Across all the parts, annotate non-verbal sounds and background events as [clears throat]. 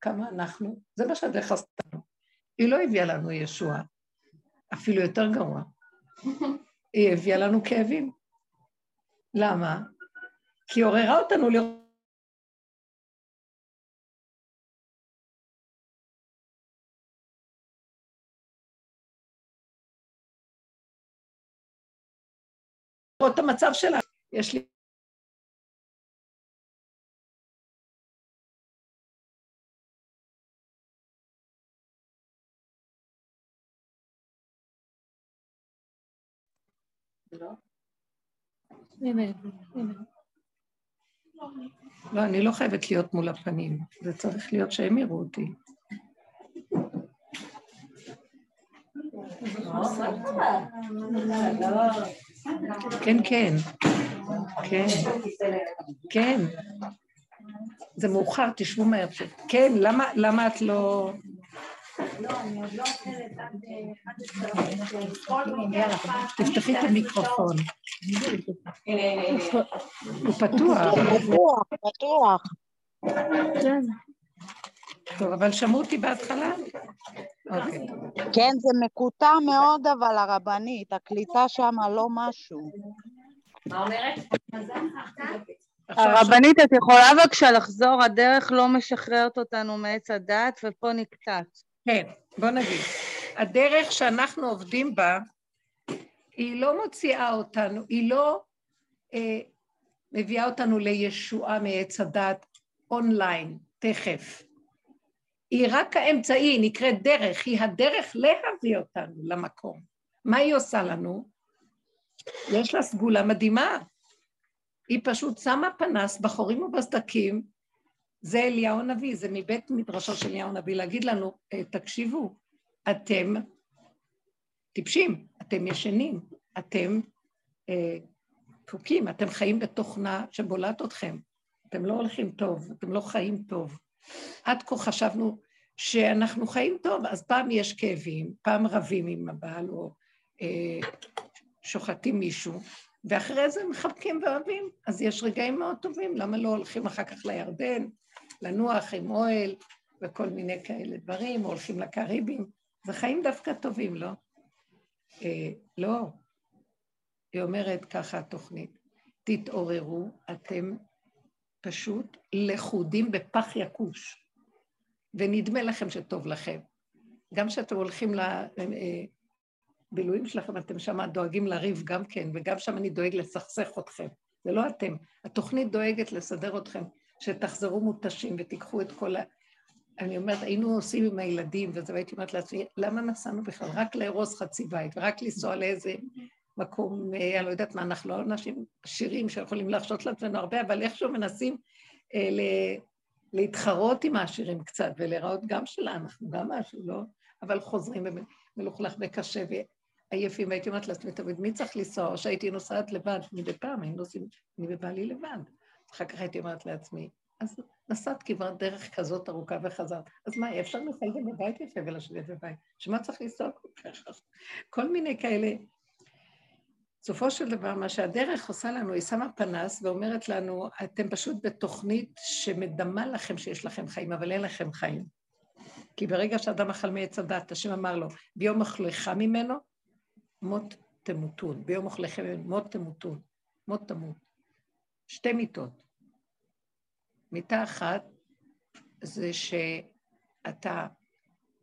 כמה אנחנו, זה מה שהדרך עשתה לנו. היא לא הביאה לנו ישועה, אפילו יותר גרוע. היא הביאה לנו כאבים. למה? כי היא עוררה אותנו לראות... את המצב שלה. יש לי לא? לא, אני לא חייבת להיות מול הפנים, זה צריך להיות שהם יראו אותי. כן, כן, כן, כן. זה מאוחר, תשבו מהר. כן, למה את לא... תפתחי את המיקרופון. הוא פתוח. פתוח, פתוח. טוב, אבל שמעו אותי בהתחלה? אוקיי. כן, זה מקוטע מאוד, אבל הרבנית, הקליטה שם לא משהו. מה אומרת? הרבנית, את יכולה בבקשה לחזור, הדרך לא משחררת אותנו מעץ הדת, ופה נקטעת. כן, בוא נגיד. הדרך שאנחנו עובדים בה, היא לא מוציאה אותנו, היא לא אה, מביאה אותנו לישועה מעץ הדת אונליין, תכף. היא רק האמצעי, היא נקראת דרך, היא הדרך להביא אותנו למקום. מה היא עושה לנו? יש לה סגולה מדהימה. היא פשוט שמה פנס בחורים ובסדקים, זה אליהו הנביא, זה מבית מדרשו של אליהו הנביא, להגיד לנו, אה, תקשיבו, אתם טיפשים, אתם ישנים, אתם אה, דפוקים, אתם חיים בתוכנה שבולעת אתכם, אתם לא הולכים טוב, אתם לא חיים טוב. עד כה חשבנו שאנחנו חיים טוב, אז פעם יש כאבים, פעם רבים עם הבעל או אה, שוחטים מישהו, ואחרי זה מחבקים ואוהבים, אז יש רגעים מאוד טובים, למה לא הולכים אחר כך לירדן, לנוח עם אוהל וכל מיני כאלה דברים, הולכים לקריבים, זה חיים דווקא טובים, לא? אה, לא. היא אומרת ככה התוכנית, תתעוררו, אתם פשוט לכודים בפח יקוש, ונדמה לכם שטוב לכם. גם כשאתם הולכים לבילויים שלכם, אתם שם דואגים לריב גם כן, וגם שם אני דואג לסכסך אתכם. זה לא אתם. התוכנית דואגת לסדר אתכם, שתחזרו מותשים ותיקחו את כל ה... אני אומרת, היינו עושים עם הילדים וזה, והייתי אומרת לעצמי, למה נסענו בכלל? רק לארוז חצי בית, ורק לנסוע לאיזה מקום, אה, אני לא יודעת מה, אנחנו לא אנשים עשירים שיכולים להרשות לעצמנו הרבה, אבל איכשהו מנסים אה, ל... להתחרות עם העשירים קצת, ולהיראות גם שלה, אנחנו גם משהו, לא? אבל חוזרים מלוכלך וקשה ועייפים, והייתי אומרת לעצמי תמיד, מי צריך לנסוע? או שהייתי נוסעת לבד, מדי פעם היינו נוסעים, אני ובעלי לבד. אחר כך הייתי אומרת לעצמי, אז נסעת כברת דרך כזאת ארוכה וחזרת. אז מה, אי אפשר גם בבית יפה ולשבת בבית? שמה צריך לנסוע כל כך? כל מיני כאלה. בסופו של דבר, מה שהדרך עושה לנו, היא שמה פנס ואומרת לנו, אתם פשוט בתוכנית שמדמה לכם שיש לכם חיים, אבל אין לכם חיים. כי ברגע שאדם אכל מעץ הדת, השם אמר לו, ביום אכלך ממנו, מות תמותון. ביום אכלכם ממנו, מות תמותון. מות תמות. שתי מיטות. מיטה אחת זה שאתה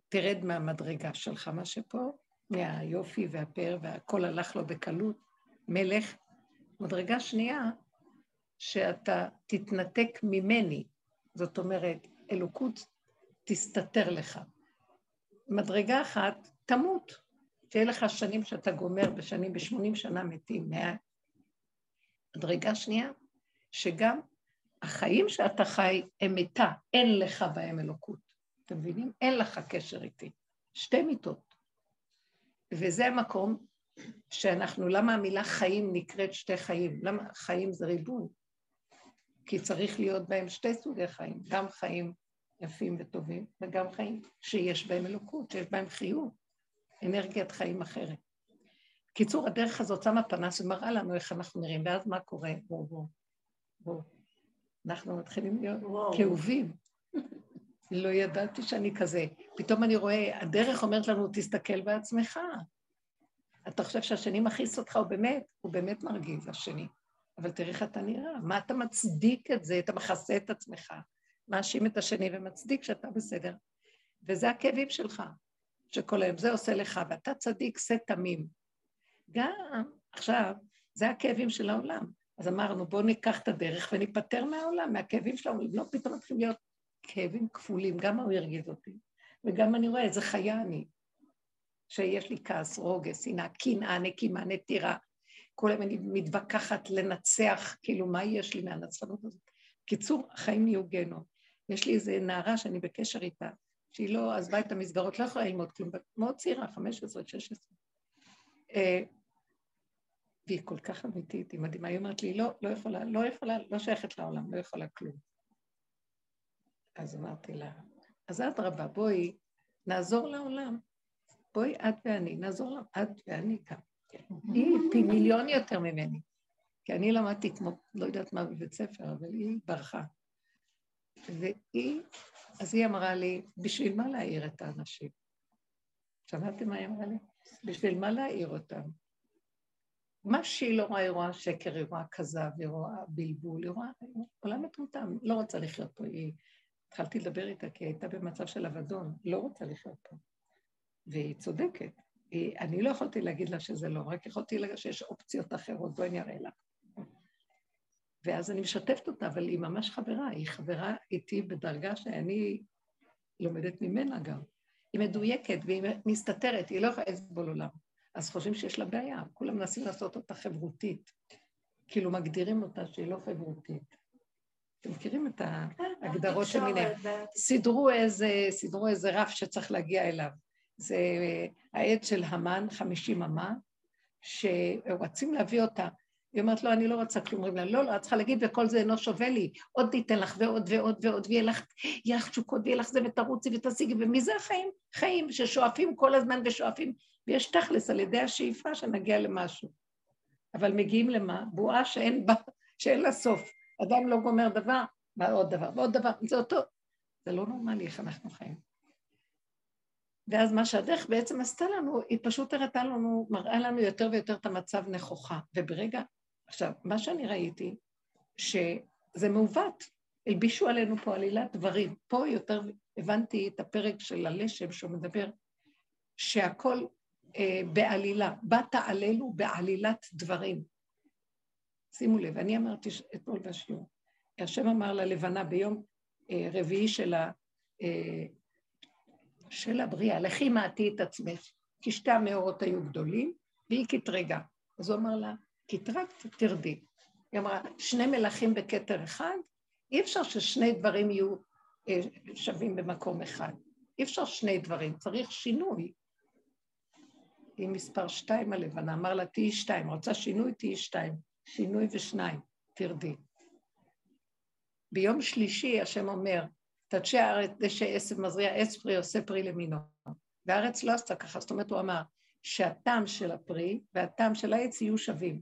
תרד מהמדרגה שלך, מה שפה, מהיופי והפאר והכל הלך לו בקלות, מלך. מדרגה שנייה, שאתה תתנתק ממני, זאת אומרת, אלוקות תסתתר לך. מדרגה אחת, תמות. תהיה לך שנים שאתה גומר בשנים, בשמונים שנה מתים, מאה. מדרגה שנייה, שגם החיים שאתה חי הם מתה, אין לך בהם אלוקות. אתם מבינים? אין לך קשר איתי. שתי מיטות. וזה המקום שאנחנו, למה המילה חיים נקראת שתי חיים? למה חיים זה ריבוי? כי צריך להיות בהם שתי סוגי חיים, גם חיים יפים וטובים, וגם חיים שיש בהם אלוקות, שיש בהם חיוב, אנרגיית חיים אחרת. קיצור, הדרך הזאת שמה פנס ומראה לנו איך אנחנו נראים, ואז מה קורה? בואו, בואו. אנחנו מתחילים להיות. כאובים. לא ידעתי שאני כזה. פתאום אני רואה, הדרך אומרת לנו, תסתכל בעצמך. אתה חושב שהשני מכעיס אותך, הוא באמת, הוא באמת מרגיז, השני. אבל תראה איך אתה נראה, מה אתה מצדיק את זה? אתה מכסה את עצמך, מאשים את השני ומצדיק שאתה בסדר. וזה הכאבים שלך, שכל היום זה עושה לך, ואתה צדיק, שא תמים. גם עכשיו, זה הכאבים של העולם. אז אמרנו, בואו ניקח את הדרך וניפטר מהעולם, מהכאבים של העולם. לא פתאום מתחילים להיות כאבים כפולים, גם הוא הרגיז אותי, וגם אני רואה איזה חיה אני, שיש לי כעס, רוגז, שנאה, קנאה, נקימה, נטירה. כל היום אני מתווכחת לנצח, כאילו, מה יש לי מהנצחנות הזאת? קיצור, החיים נהיו גיהנום. יש לי איזה נערה שאני בקשר איתה, שהיא לא עזבה את המסגרות, לא יכולה ללמוד כלום, מאוד צעירה, 15, 16. והיא כל כך אמיתית, היא מדהימה, היא אומרת לי, לא, לא יכולה, לא יכולה, לא שייכת לעולם, לא יכולה כלום. אז אמרתי לה, אז אדרבה, בואי, נעזור לעולם. בואי את ואני, נעזור לה, את ואני גם. היא פי מיליון יותר ממני. כי אני למדתי כמו, לא יודעת מה בבית ספר, אבל היא ברחה. והיא, אז היא אמרה לי, בשביל מה להעיר את האנשים? שמעתם מה היא אמרה לי? בשביל מה להעיר אותם? מה שהיא לא רואה, היא רואה שקר, היא רואה כזב, היא רואה בלבול, היא רואה עולם מטומטם, לא רוצה לחיות פה. היא... התחלתי לדבר איתה כי היא הייתה במצב של אבדון, לא רוצה לחיות פה. והיא צודקת. היא, אני לא יכולתי להגיד לה שזה לא, רק יכולתי להגיד שיש אופציות אחרות, בואי אני אראה לה. ואז אני משתפת אותה, אבל היא ממש חברה, היא חברה איתי בדרגה שאני לומדת ממנה גם. היא מדויקת והיא מסתתרת, היא לא יכולה לסבול עולם. אז חושבים שיש לה בעיה, כולם מנסים לעשות אותה חברותית. כאילו מגדירים אותה שהיא לא חברותית. אתם מכירים את ההגדרות של מיני... סידרו איזה, סידרו איזה רף שצריך להגיע אליו. זה העד של המן, חמישים אמה, שרוצים להביא אותה. היא אומרת, לא, אני לא רוצה כלום. אומרים לה, לא, לא, את צריכה להגיד, וכל זה אינו שווה לי. עוד ניתן לך, ועוד ועוד ועוד, ויהיה לך, יהיה לך תשוקות, ויהיה לך זה, ותרוצי ותשיגי, ומי זה החיים? חיים ששואפים כל הזמן ושואפים, ויש תכלס על ידי השאיפה שנגיע למשהו. אבל מגיעים למה? בועה שאין בה, שאין לה סוף. אדם לא גומר דבר, ועוד דבר, ועוד דבר, זה אותו. זה לא נורמלי איך אנחנו חיים. ואז מה שהדרך בעצם עשתה לנו, היא פשוט הראתה לנו, מראה לנו יותר ויותר את המצב נכוחה. וברגע, עכשיו, מה שאני ראיתי, שזה מעוות, הלבישו עלינו פה עלילת דברים. פה יותר הבנתי את הפרק של הלשם שהוא מדבר, שהכל בעלילה, באת עלינו בעלילת דברים. שימו לב, אני אמרתי אתמול בשיעור, השם אמר ללבנה ביום אה, רביעי של, ה, אה, של הבריאה, לכי מעטי את עצמך, כי שתי המאורות היו גדולים, והיא קטרגה. אז הוא אמר לה, קטרגת, תרדי. היא אמרה, שני מלכים בכתר אחד, אי אפשר ששני דברים יהיו אה, שווים במקום אחד. אי אפשר שני דברים, צריך שינוי. היא מספר שתיים הלבנה, אמר לה, תהיי שתיים, רוצה שינוי, תהיי שתיים. שינוי ושניים, תרדי. ביום שלישי השם אומר, תדשי הארץ דשא עשב מזריע עץ פרי עושה פרי למינו. והארץ לא עשתה ככה, זאת אומרת הוא אמר שהטעם של הפרי והטעם של העץ יהיו שווים.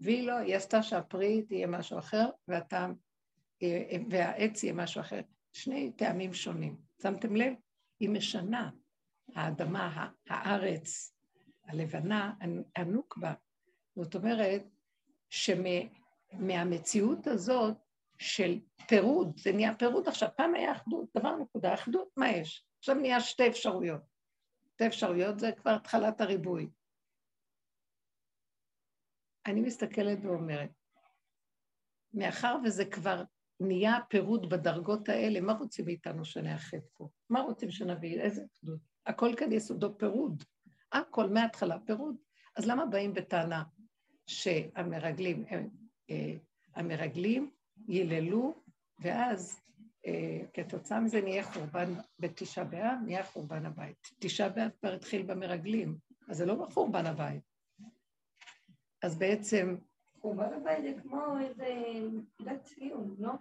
והיא לא, היא עשתה שהפרי תהיה משהו אחר והטעם, והעץ יהיה משהו אחר. שני טעמים שונים. שמתם לב? היא משנה. האדמה, הארץ, הלבנה, הנוקבה. זאת אומרת, שמהמציאות הזאת של פירוד, זה נהיה פירוד עכשיו, פעם היה אחדות, דבר נקודה, אחדות, מה יש? עכשיו נהיה שתי אפשרויות. שתי אפשרויות זה כבר התחלת הריבוי. אני מסתכלת ואומרת, מאחר וזה כבר נהיה פירוד בדרגות האלה, מה רוצים מאיתנו שנאחד פה? מה רוצים שנביא? איזה אחדות? הכל כאן יסודו פירוד. הכל מההתחלה פירוד. אז למה באים בטענה? שהמרגלים, אה, המרגלים ייללו, ואז אה, כתוצאה מזה נהיה חורבן בתשעה באב, נהיה חורבן הבית. תשעה באב כבר התחיל במרגלים, אז זה לא בחורבן הבית. אז בעצם... חורבן הבית זה כמו איזה נקודת ציון, לא?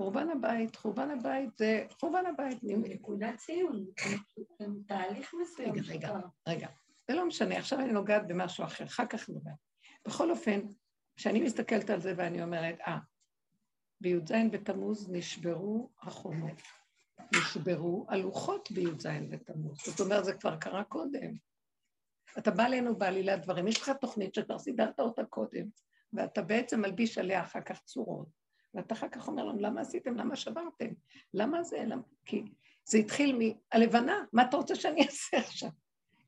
חורבן הבית, חורבן הבית זה חורבן הבית. נקודת ציון, תהליך מסוים. רגע, רגע, רגע. זה לא משנה, עכשיו אני נוגעת במשהו אחר, אחר כך נוגעת. בכל אופן, כשאני מסתכלת על זה ואני אומרת, אה, בי"ז בתמוז נשברו החומות. נשברו הלוחות בי"ז בתמוז. זאת אומרת, זה כבר קרה קודם. אתה בא אלינו בעלילת דברים, יש לך תוכנית שכבר סידרת אותה קודם, ואתה בעצם מלביש עליה אחר כך צורות, ואתה אחר כך אומר לנו, למה עשיתם? למה שברתם? למה זה? למה? כי זה התחיל מהלבנה, מה אתה רוצה שאני [laughs] אעשה עכשיו?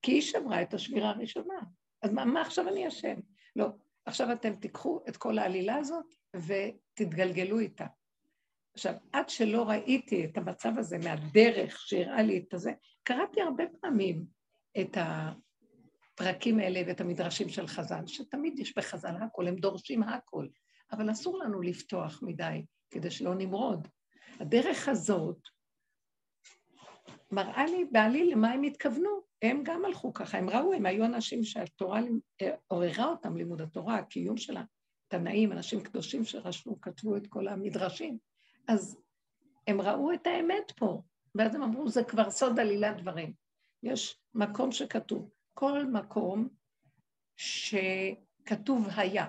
כי היא שברה את השבירה הראשונה. אז מה, מה עכשיו אני אשם? לא, עכשיו אתם תיקחו את כל העלילה הזאת ותתגלגלו איתה. עכשיו, עד שלא ראיתי את המצב הזה מהדרך שהראה לי את הזה, קראתי הרבה פעמים את הפרקים האלה ואת המדרשים של חז"ל, שתמיד יש בחז"ל הכל, הם דורשים הכל, אבל אסור לנו לפתוח מדי כדי שלא נמרוד. הדרך הזאת מראה לי בעליל למה הם התכוונו. הם גם הלכו ככה, הם ראו, הם היו אנשים שהתורה עוררה אותם, לימוד התורה, הקיום שלה, תנאים, אנשים קדושים שרשמו, כתבו את כל המדרשים. אז הם ראו את האמת פה, ואז הם אמרו, זה כבר סוד עלילת דברים. יש מקום שכתוב, כל מקום שכתוב היה.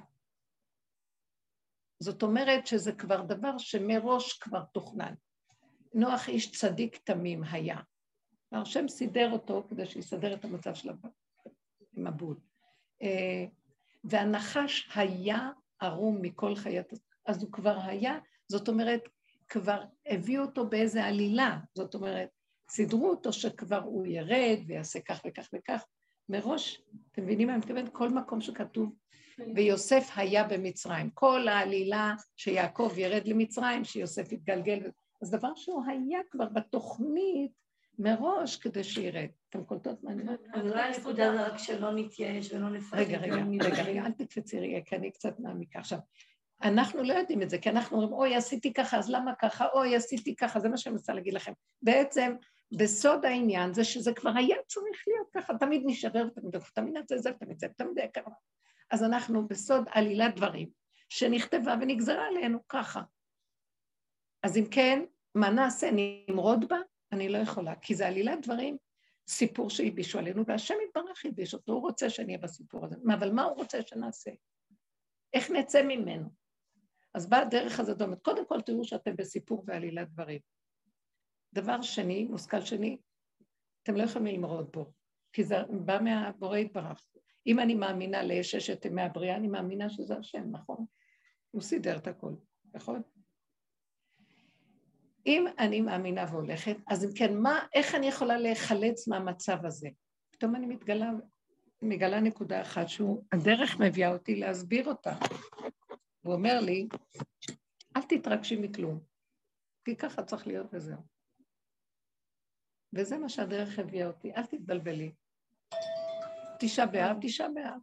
זאת אומרת שזה כבר דבר שמראש כבר תוכנן. נוח איש צדיק תמים היה. והשם סידר אותו כדי שיסדר את המצב של המבול. אה, והנחש היה ערום מכל חיית... אז הוא כבר היה, זאת אומרת, כבר הביאו אותו באיזה עלילה, זאת אומרת, סידרו אותו שכבר הוא ירד ויעשה כך וכך וכך. מראש, אתם מבינים מה אני מתכוונת? כל מקום שכתוב, ויוסף היה במצרים. כל העלילה שיעקב ירד למצרים, שיוסף יתגלגל, אז דבר שהוא היה כבר בתוכנית מראש כדי שירד. אתם קולטות מה אני אומרת? אולי הנקודה זה רק שלא נתייאש ולא נפרק. רגע, רגע, רגע, רגע, אל תקפצי רגע, כי אני קצת מעמיקה. עכשיו, אנחנו לא יודעים את זה, כי אנחנו אומרים, אוי, עשיתי ככה, אז למה ככה? אוי, עשיתי ככה, זה מה שאני רוצה להגיד לכם. בעצם, בסוד העניין זה שזה כבר היה צריך להיות ככה, תמיד נשאר תמיד נעשה זה ותמיד זה, תמיד היה ככה. אז אנחנו בסוד עלילת דברים שנכתבה ונגזרה עלינו ככה. אז אם כן, מה נעשה? נמרוד בה? אני לא יכולה, כי זה עלילת דברים, סיפור שהלבישו עלינו, והשם יתברך הלביש אותו, הוא רוצה שאני אהיה בסיפור הזה. אבל מה הוא רוצה שנעשה? איך נצא ממנו? אז באה הדרך הזאת, אומרת, קודם כל תראו שאתם בסיפור ועלילת דברים. דבר שני, מושכל שני, אתם לא יכולים ללמוד בו, כי זה בא מהבורא יתברך. אם אני מאמינה לששת ימי הבריאה, אני מאמינה שזה השם, נכון? הוא סידר את הכל, נכון? אם אני מאמינה והולכת, אז אם כן, מה, איך אני יכולה להיחלץ מהמצב הזה? פתאום אני מתגלה, מגלה נקודה אחת שהוא, הדרך מביאה אותי להסביר אותה. הוא אומר לי, אל תתרגשי מכלום, כי ככה צריך להיות וזהו. וזה מה שהדרך הביאה אותי, אל תתבלבלי. תשעה באב, תשעה באב.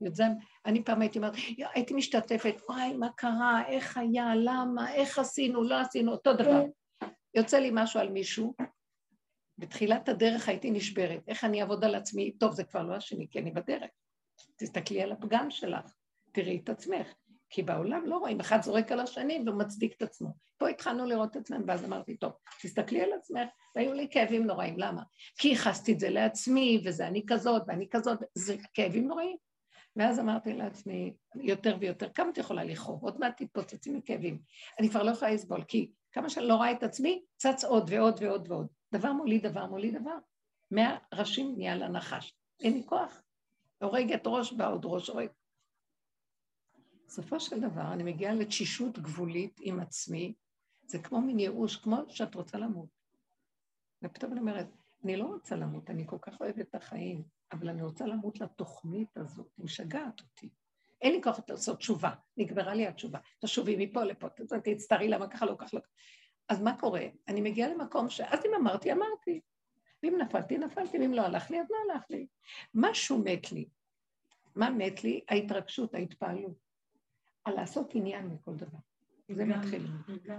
י"ז, אני פעם הייתי אומרת, הייתי משתתפת, וואי, מה קרה, איך היה, למה, איך עשינו, לא עשינו, אותו דבר. יוצא לי משהו על מישהו, בתחילת הדרך הייתי נשברת, איך אני אעבוד על עצמי, טוב, זה כבר לא השני, כי אני בדרך. תסתכלי על הפגם שלך, תראי את עצמך. כי בעולם לא רואים, אחד זורק על השני ומצדיק את עצמו. פה התחלנו לראות את עצמם, ואז אמרתי, טוב, תסתכלי על עצמך, והיו לי כאבים נוראים, למה? כי ייחסתי את זה לעצמי, וזה אני כזאת, ואני כזאת, זה כאבים נוראים. ואז אמרתי לעצמי, יותר ויותר, כמה את יכולה לכאוב? עוד מעט תתפוצצי מכאבים. אני כבר לא יכולה לסבול, כי כמה שאני לא רואה את עצמי, צץ עוד ועוד ועוד ועוד. דבר מוליד דבר מוליד דבר. מהראשים נהיה לנחש. אין לי כוח. הורגת ראש בעוד ראש, הורג. בסופו של דבר אני מגיעה לתשישות גבולית עם עצמי, זה כמו מין ייאוש, כמו שאת רוצה למות. ופתאום אני אומרת, אני לא רוצה למות, אני כל כך אוהבת את החיים, אבל אני רוצה למות לתוכנית הזאת, היא משגעת אותי. אין לי כוח לעשות תשובה, נגמרה לי התשובה. תשובי מפה לפה, תצטערי למה ככה לא ככה לא ככה. אז מה קורה? אני מגיעה למקום ש... אז אם אמרתי, אמרתי. ואם נפלתי, נפלתי, ואם לא הלך לי, אז לא הלך לי. משהו מת לי. מה מת לי? ההתרגשות, ההתפעלות. על לעשות עניין מכל דבר. זה מתחיל.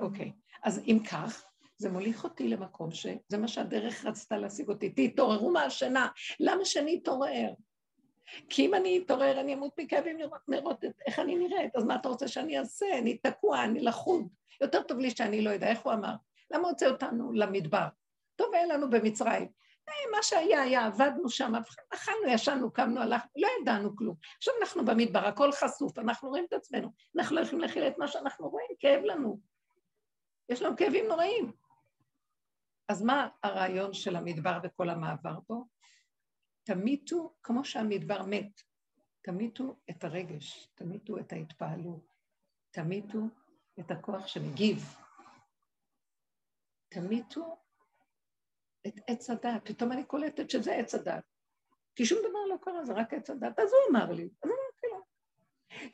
אוקיי. אז אם כך, זה מוליך אותי למקום שזה מה שהדרך רצתה להשיג אותי. תתעוררו מהשינה. למה שאני אתעורר? כי אם אני אתעורר, אני אמות מכאבים לראות איך אני נראית. אז מה אתה רוצה שאני אעשה? אני תקוע, אני לחוד. יותר טוב לי שאני לא יודע. איך הוא אמר? למה הוצא אותנו למדבר? טוב היה לנו במצרים. מה שהיה, היה, עבדנו שם, אכלנו, ישנו, קמנו, הלכנו, לא ידענו כלום. עכשיו אנחנו במדבר, הכל חשוף, אנחנו רואים את עצמנו. אנחנו לא יכולים להכיל את מה שאנחנו רואים, כאב לנו. יש לנו כאבים נוראים. אז מה הרעיון של המדבר וכל המעבר בו? תמיתו, כמו שהמדבר מת, תמיתו את הרגש, תמיתו את ההתפעלות, תמיתו את הכוח שמגיב. תמיתו את עץ הדת. פתאום אני קולטת שזה עץ הדת. כי שום דבר לא קרה, זה רק עץ הדת. אז הוא אמר לי, אז אמרתי לו,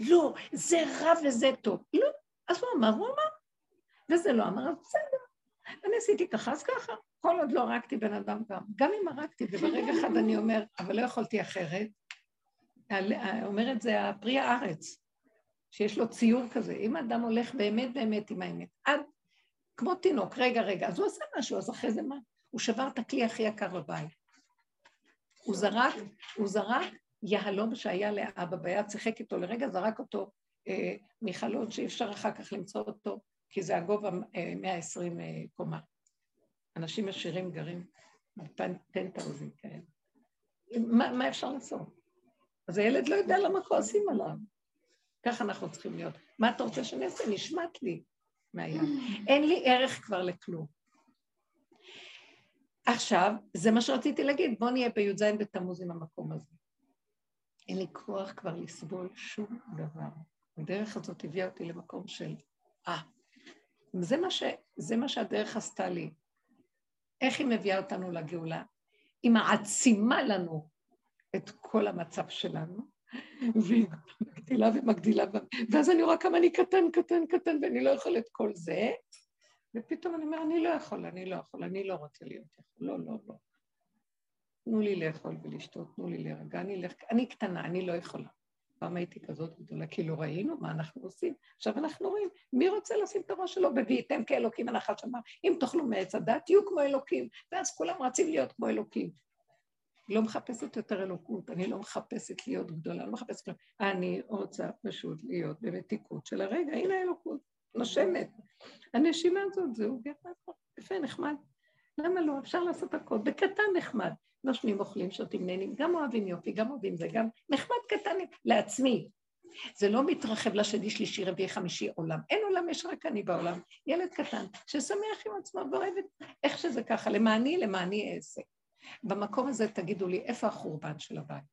לא, זה רע וזה טוב. לא, אז הוא אמר, הוא אמר. וזה לא אמר, אז בסדר. אני עשיתי ככה, אז ככה. כל עוד לא הרגתי בן אדם גם. גם אם הרגתי, וברגע אחד אני אומר, אבל לא יכולתי אחרת, אומר את זה הפרי הארץ, שיש לו ציור כזה. אם האדם הולך באמת באמת עם האמת, עד כמו תינוק, רגע, רגע, אז הוא עשה משהו, אז אחרי זה מה? הוא שבר את הכלי הכי יקר בבית. הוא זרק, הוא זרק יהלום שהיה לאבא ביד, שיחק איתו לרגע, זרק אותו אה, מחלון שאי אפשר אחר כך למצוא אותו, כי זה הגובה אה, 120 אה, קומה. אנשים עשירים גרים פנטאוזים כאלה. מה, מה אפשר לעשות? אז הילד לא יודע למה כועסים עליו. ככה אנחנו צריכים להיות. מה אתה רוצה שאני אעשה? נשמט לי מהיד. אין לי ערך כבר לכלום. עכשיו, זה מה שרציתי להגיד, בואו נהיה בי"ז בתמוז עם המקום הזה. אין לי כוח כבר לסבול שום דבר. הדרך הזאת הביאה אותי למקום של, אה, זה מה, ש, זה מה שהדרך עשתה לי. איך היא מביאה אותנו לגאולה? היא מעצימה לנו את כל המצב שלנו, והיא מגדילה ומגדילה, ואז אני רואה כמה אני קטן, קטן, קטן, ואני לא יכול את כל זה, ופתאום אני אומר, אני לא יכול, אני לא יכול, אני לא רוצה להיות יכול, לא, לא, לא. תנו לי לאכול ולשתות, תנו לי להירגע, אני, לח... אני קטנה, אני לא יכולה. פעם הייתי כזאת גדולה, כי לא ראינו מה אנחנו עושים. עכשיו אנחנו רואים, מי רוצה לשים את הראש שלו ב"ויהייתם כאלוקים הנחש אמר", אם תאכלו מעץ הדת, תהיו כמו אלוקים, ואז כולם רצים להיות כמו אלוקים. לא מחפשת יותר אלוקות, אני לא מחפשת להיות גדולה, לא מחפשת כלום. אני רוצה פשוט להיות במתיקות של הרגע, הנה האלוקות, נושמת. הנשימה הזאת, זהו, יפה, נחמד. למה לא? אפשר לעשות הכל. בקטן נחמד. נושמים, אוכלים, שותים, נהנים, גם אוהבים יופי, גם אוהבים זה, גם נחמד קטן לעצמי. זה לא מתרחב לשני, שלישי, רביעי, חמישי עולם. אין עולם, יש רק אני בעולם. ילד קטן ששמח עם עצמו ואוהב איך שזה ככה, למעני, למעני אעשה. במקום הזה תגידו לי, איפה החורבן של הבית?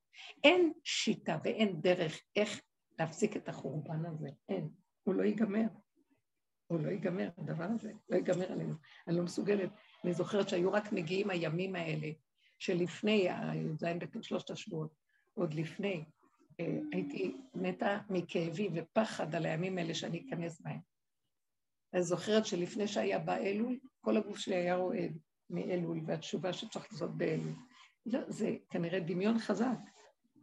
אין שיטה ואין דרך איך להפסיק את החורבן הזה, אין. הוא לא ייגמר. הוא לא ייגמר, הדבר הזה לא ייגמר עלינו. אני לא מסוגלת. אני זוכרת שהיו רק מגיעים הימים האלה, שלפני הי"ז בשלושת השבועות, עוד לפני, אה, הייתי מתה מכאבי ופחד על הימים האלה שאני אכנס בהם. אני זוכרת שלפני שהיה בא אלול, כל הגוף שלי היה רועד. מאלול והתשובה שצריך לעשות באלול. לא, זה כנראה דמיון חזק,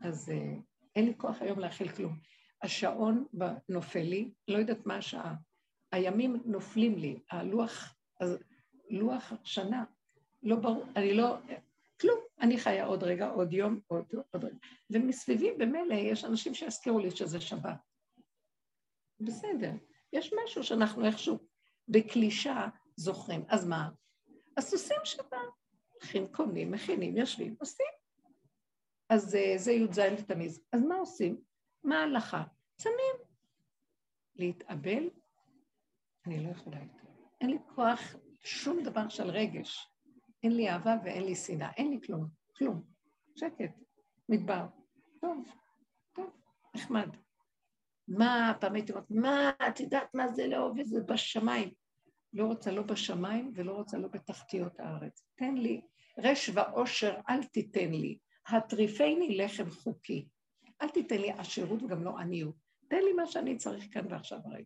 אז uh, אין לי כוח היום להכיל כלום. השעון נופל לי, לא יודעת מה השעה. הימים נופלים לי, הלוח, אז לוח שנה, לא ברור, אני לא, כלום, אני חיה עוד רגע, עוד יום, עוד, עוד רגע. ומסביבי במילא יש אנשים שיזכירו לי שזה שבת. בסדר, יש משהו שאנחנו איכשהו בקלישה זוכרים. אז מה? אז עושים שבת. הולכים, קונים, מכינים, יושבים, עושים. אז אה, זה י"ז בתמיז. אז מה עושים? מה ההלכה? צמים. להתאבל? אני לא יכולה יותר. אין לי כוח, שום דבר של רגש. אין לי אהבה ואין לי שנאה, אין לי כלום, כלום. שקט, מדבר. טוב, טוב, נחמד. מה, פעם הייתי אומרת, מה, את יודעת מה זה לאהוב את זה בשמיים. לא רוצה לא בשמיים ולא רוצה לא בתחתיות הארץ. תן לי רש ועושר, אל תיתן לי. הטריפני לחם חוקי. אל תיתן לי עשירות וגם לא עניות. תן לי מה שאני צריך כאן ועכשיו הרגע.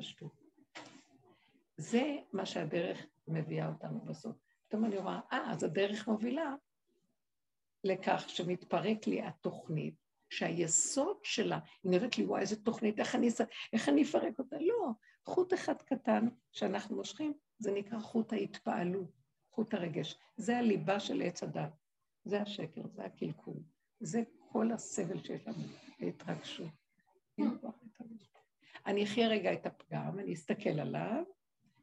פשטות. זה מה שהדרך מביאה אותנו בסוף. פתאום אני רואה, אה, אז הדרך מובילה לכך שמתפרק לי התוכנית, שהיסוד שלה, היא נראית לי, וואי, איזה תוכנית, איך אני, איך אני אפרק אותה? לא, חוט אחד קטן שאנחנו מושכים, זה נקרא חוט ההתפעלות, חוט הרגש. זה הליבה של עץ הדת, זה השקר, זה הקלקול, זה כל הסבל שיש לנו, ההתרגשות. אני אחיה רגע את הפגם, אני אסתכל עליו,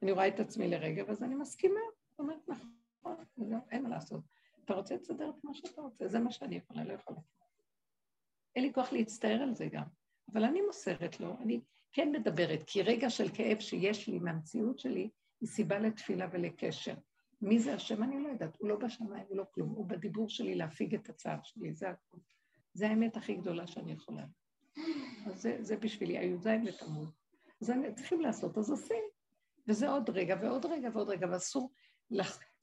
אני רואה את עצמי לרגע, ואז אני מסכימה. זאת אומרת, נכון, אין מה לעשות. אתה רוצה לסדר את מה שאתה רוצה, זה מה שאני יכולה, לא יכולה. אין לי כוח להצטער על זה גם, אבל אני מוסרת לו, אני כן מדברת, כי רגע של כאב שיש לי מהמציאות שלי, היא סיבה לתפילה ולקשר. מי זה השם? אני לא יודעת, הוא לא בשמיים, הוא לא כלום, הוא בדיבור שלי להפיג את הצער שלי, זה הכול. זה האמת הכי גדולה שאני יכולה. אז זה, זה בשבילי, הי"ז לתמוז. אז צריכים לעשות, אז עושים. וזה עוד רגע ועוד רגע ועוד רגע, ואסור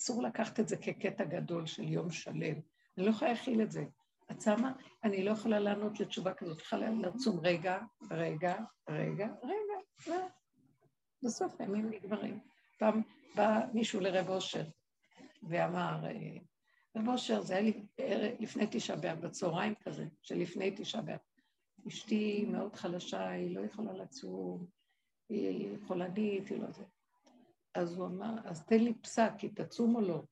אסור לקחת את זה כקטע גדול של יום שלם. אני לא יכולה להכיל את זה. את שמה? אני לא יכולה לענות לתשובה כזאת, יכולה לצום רגע, רגע, רגע, רגע, לא. בסוף הימים נגמרים. פעם בא מישהו לרב אושר ואמר, אה, רב אושר, זה היה לי לפני תשעה באב, בצהריים כזה, שלפני תשעה באב. אשתי מאוד חלשה, היא לא יכולה לצום, היא חולנית, היא לא זה. אז הוא אמר, אז תן לי פסק, כי תצום או לא.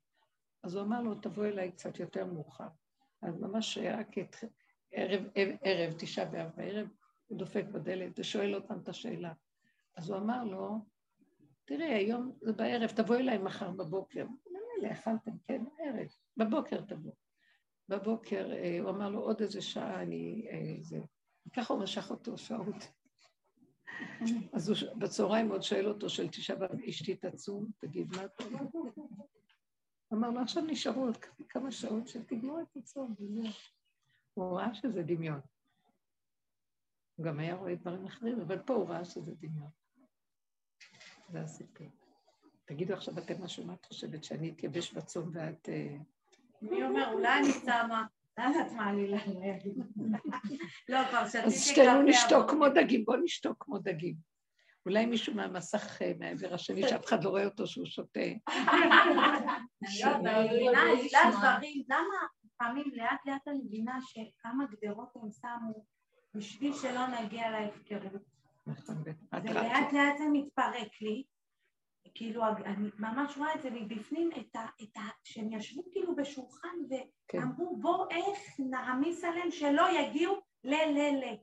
אז הוא אמר לו, תבוא אליי קצת יותר מאוחר. אז ממש רק את ערב, ערב, תשעה באב בערב, הוא דופק בדלת ושואל אותם את השאלה. אז הוא אמר לו, תראי, היום זה בערב, תבוא אליי מחר בבוקר. ממילא אכלתם, כן, ערב, בבוקר תבוא. בבוקר, אה, הוא אמר לו, עוד איזה שעה אני... אה, זה. ככה הוא משך אותו שעות. אז הוא בצהריים עוד שואל אותו של תשעה באב, אשתי תצום, תגיד מה אתה אומר? אמר לו, עכשיו נשארו עוד כמה שעות שתגמור את הצום, וזהו. הוא ראה שזה דמיון. הוא גם היה רואה דברים אחרים, אבל פה הוא ראה שזה דמיון. זה הסיפור. תגידו עכשיו אתם משהו, מה את חושבת, שאני אתייבש בצום ואת... אה, מי אומר, אולי אני צמה. את מעלילה לא, כבר שתיתי אז שתינו נשתוק כמו דגים, בואו נשתוק כמו דגים. אולי מישהו מהמסך אה, מהעבר השני, שאף אחד לא רואה אותו שהוא שותה. [laughs] למה פעמים לאט לאט אני מבינה שכמה גדרות הם שמו בשביל שלא נגיע להפקרות. נכון, ולאט לאט זה מתפרק לי, כאילו, אני ממש רואה את זה מבפנים, את ה, את ה, שהם ישבו כאילו בשולחן. ואמרו, כן. בוא, איך נעמיס עליהם שלא יגיעו ל, ל, ל.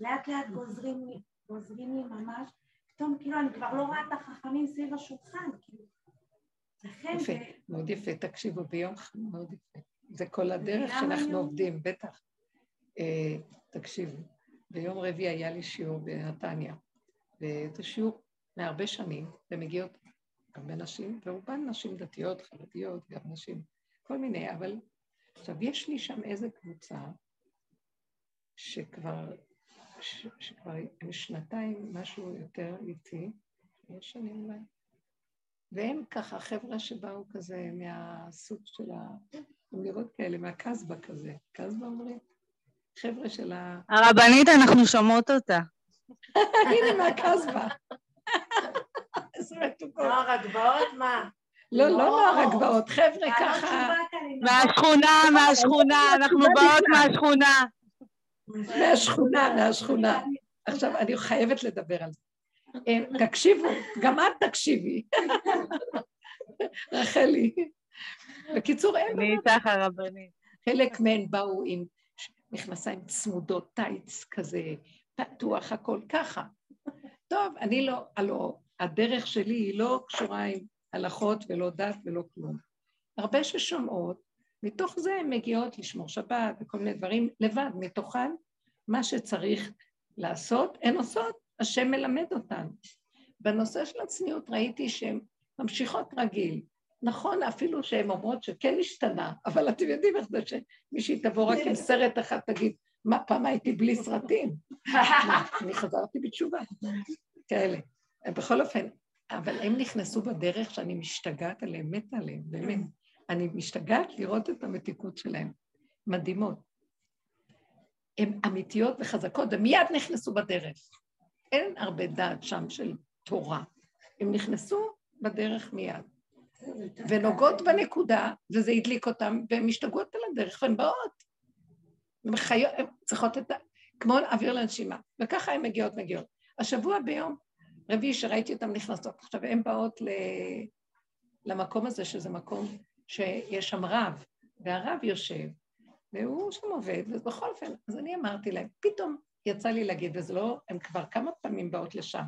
לאט לאט גוזרים לי, גוזרים לי ממש. פתאום כאילו אני כבר לא רואה את החכמים סביב השולחן, כאילו. לכן יפה, זה... מאוד יפה, תקשיבו, ביום חם מאוד יפה. זה כל הדרך שאנחנו יום... עובדים, בטח. אה, תקשיבו, ביום רביעי היה לי שיעור בנתניה, וזה שיעור מהרבה שנים, ומגיעות הרבה נשים, ורובן נשים דתיות, חרדיות, גם נשים, כל מיני, אבל עכשיו יש לי שם איזה קבוצה שכבר, ש, שכבר הם שנתיים משהו יותר איתי, יש שנים אולי, והם ככה חבר'ה שבאו כזה מהסוג של ה... אמירות כאלה, מהקסבה כזה, קסבה אומרים? חבר'ה של ה... הרבנית, אנחנו שומעות אותה. [laughs] הנה, מהקסבה. נוער הגבעות? מה? לא, לא נוער הגבעות, חבר'ה ככה. מהשכונה, מהשכונה, אנחנו באות מהשכונה. מהשכונה, מהשכונה. עכשיו, אני חייבת לדבר על זה. אה, תקשיבו, גם את תקשיבי. רחלי. בקיצור, אין... אני איתך הרבנית. חלק מהן באו עם מכנסיים צמודות, טייץ כזה, פתוח, הכל ככה. טוב, אני לא, הלוא הדרך שלי היא לא קשורה עם הלכות ולא דת ולא כלום. הרבה ששומעות, מתוך זה הן מגיעות לשמור שבת וכל מיני דברים לבד, מתוכן מה שצריך לעשות, הן עושות, השם מלמד אותן. בנושא של הצניעות ראיתי שהן ממשיכות רגיל. נכון, אפילו שהן אומרות שכן השתנה, אבל אתם יודעים איך זה שמישהי תבוא רק עם סרט אחד, תגיד, מה, פעם הייתי בלי סרטים? [laughs] אני חזרתי בתשובה. [laughs] כאלה. בכל אופן, אבל הם נכנסו בדרך שאני משתגעת עליהם, מתה עליהם, באמת. אני משתגעת לראות את המתיקות שלהם. מדהימות. הן אמיתיות וחזקות, ומיד נכנסו בדרך. אין הרבה דעת שם של תורה. הם נכנסו בדרך מיד. ונוגעות בנקודה, וזה הדליק אותם, והן משתגעות על הדרך, והן באות. הן חיות, הן צריכות את ה... כמו אוויר לנשימה. וככה הן מגיעות, מגיעות. השבוע ביום רביעי שראיתי אותן נכנסות. עכשיו, הן באות ל... למקום הזה, שזה מקום שיש שם רב, והרב יושב, והוא שם עובד, ובכל אופן, אז אני אמרתי להם, פתאום יצא לי להגיד, וזה לא, הן כבר כמה פעמים באות לשם.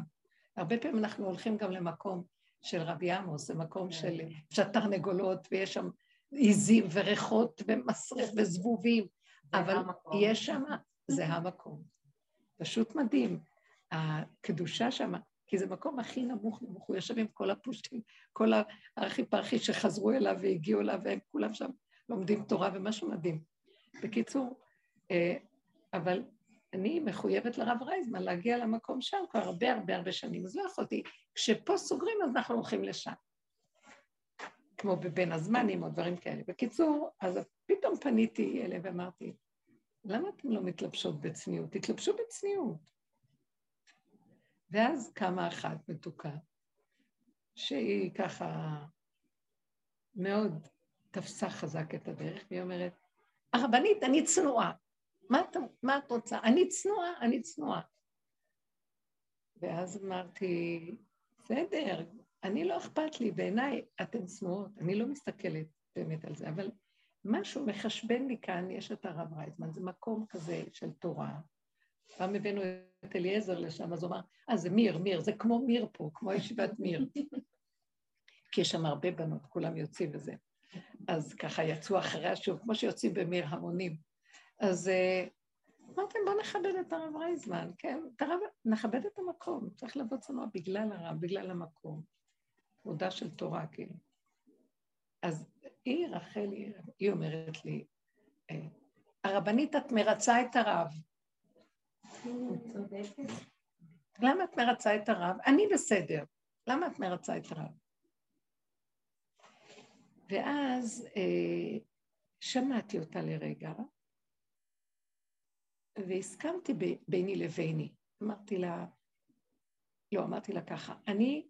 הרבה פעמים אנחנו הולכים גם למקום של רבי עמוס, זה מקום כן. של שתרנגולות, ויש שם עיזים וריחות ומסריח וזבובים, אבל המקום. יש שם, זה המקום. פשוט מדהים. הקדושה שם, כי זה מקום הכי נמוך נמוך, הוא יושב עם כל הפושטים, כל הארכי פרחי שחזרו אליו והגיעו אליו, והם כולם שם לומדים תורה ומשהו מדהים. בקיצור, אה, אבל אני מחויבת לרב רייזמן להגיע למקום שם כבר הרבה הרבה הרבה שנים, אז לא יכולתי. כשפה סוגרים אז אנחנו הולכים לשם. כמו בבין הזמנים או דברים כאלה. בקיצור, אז פתאום פניתי אליהם ואמרתי, למה אתם לא מתלבשות בצניעות? תתלבשו בצניעות. ואז קמה אחת מתוקה, שהיא ככה מאוד תפסה חזק את הדרך, והיא אומרת, הרבנית, אני צנועה. מה, מה את רוצה? אני צנועה, אני צנועה. ואז אמרתי, בסדר, אני לא אכפת לי, בעיניי אתן צנועות, אני לא מסתכלת באמת על זה, אבל משהו מחשבן לי כאן, יש את הרב רייזמן, זה מקום כזה של תורה. פעם הבאנו את אליעזר לשם, אז הוא אמר, אה, זה מיר, מיר, זה כמו מיר פה, כמו ישיבת מיר. [laughs] כי יש שם הרבה בנות, כולם יוצאים וזה. אז ככה יצאו אחרי השיעור, כמו שיוצאים במיר המונים. אז אה, אמרתם, בואו נכבד את הרב רייזמן, כן? את הרב, נכבד את המקום, צריך לבוא צנוע בגלל הרב, בגלל המקום. כבודה של תורה, כאילו. אז היא, רחלי, היא אומרת לי, אה, הרבנית, את מרצה את הרב. למה את מרצה את הרב? אני בסדר. למה את מרצה את הרב? ואז אה, שמעתי אותה לרגע, והסכמתי ב, ביני לביני. אמרתי לה, לא, אמרתי לה ככה, אני,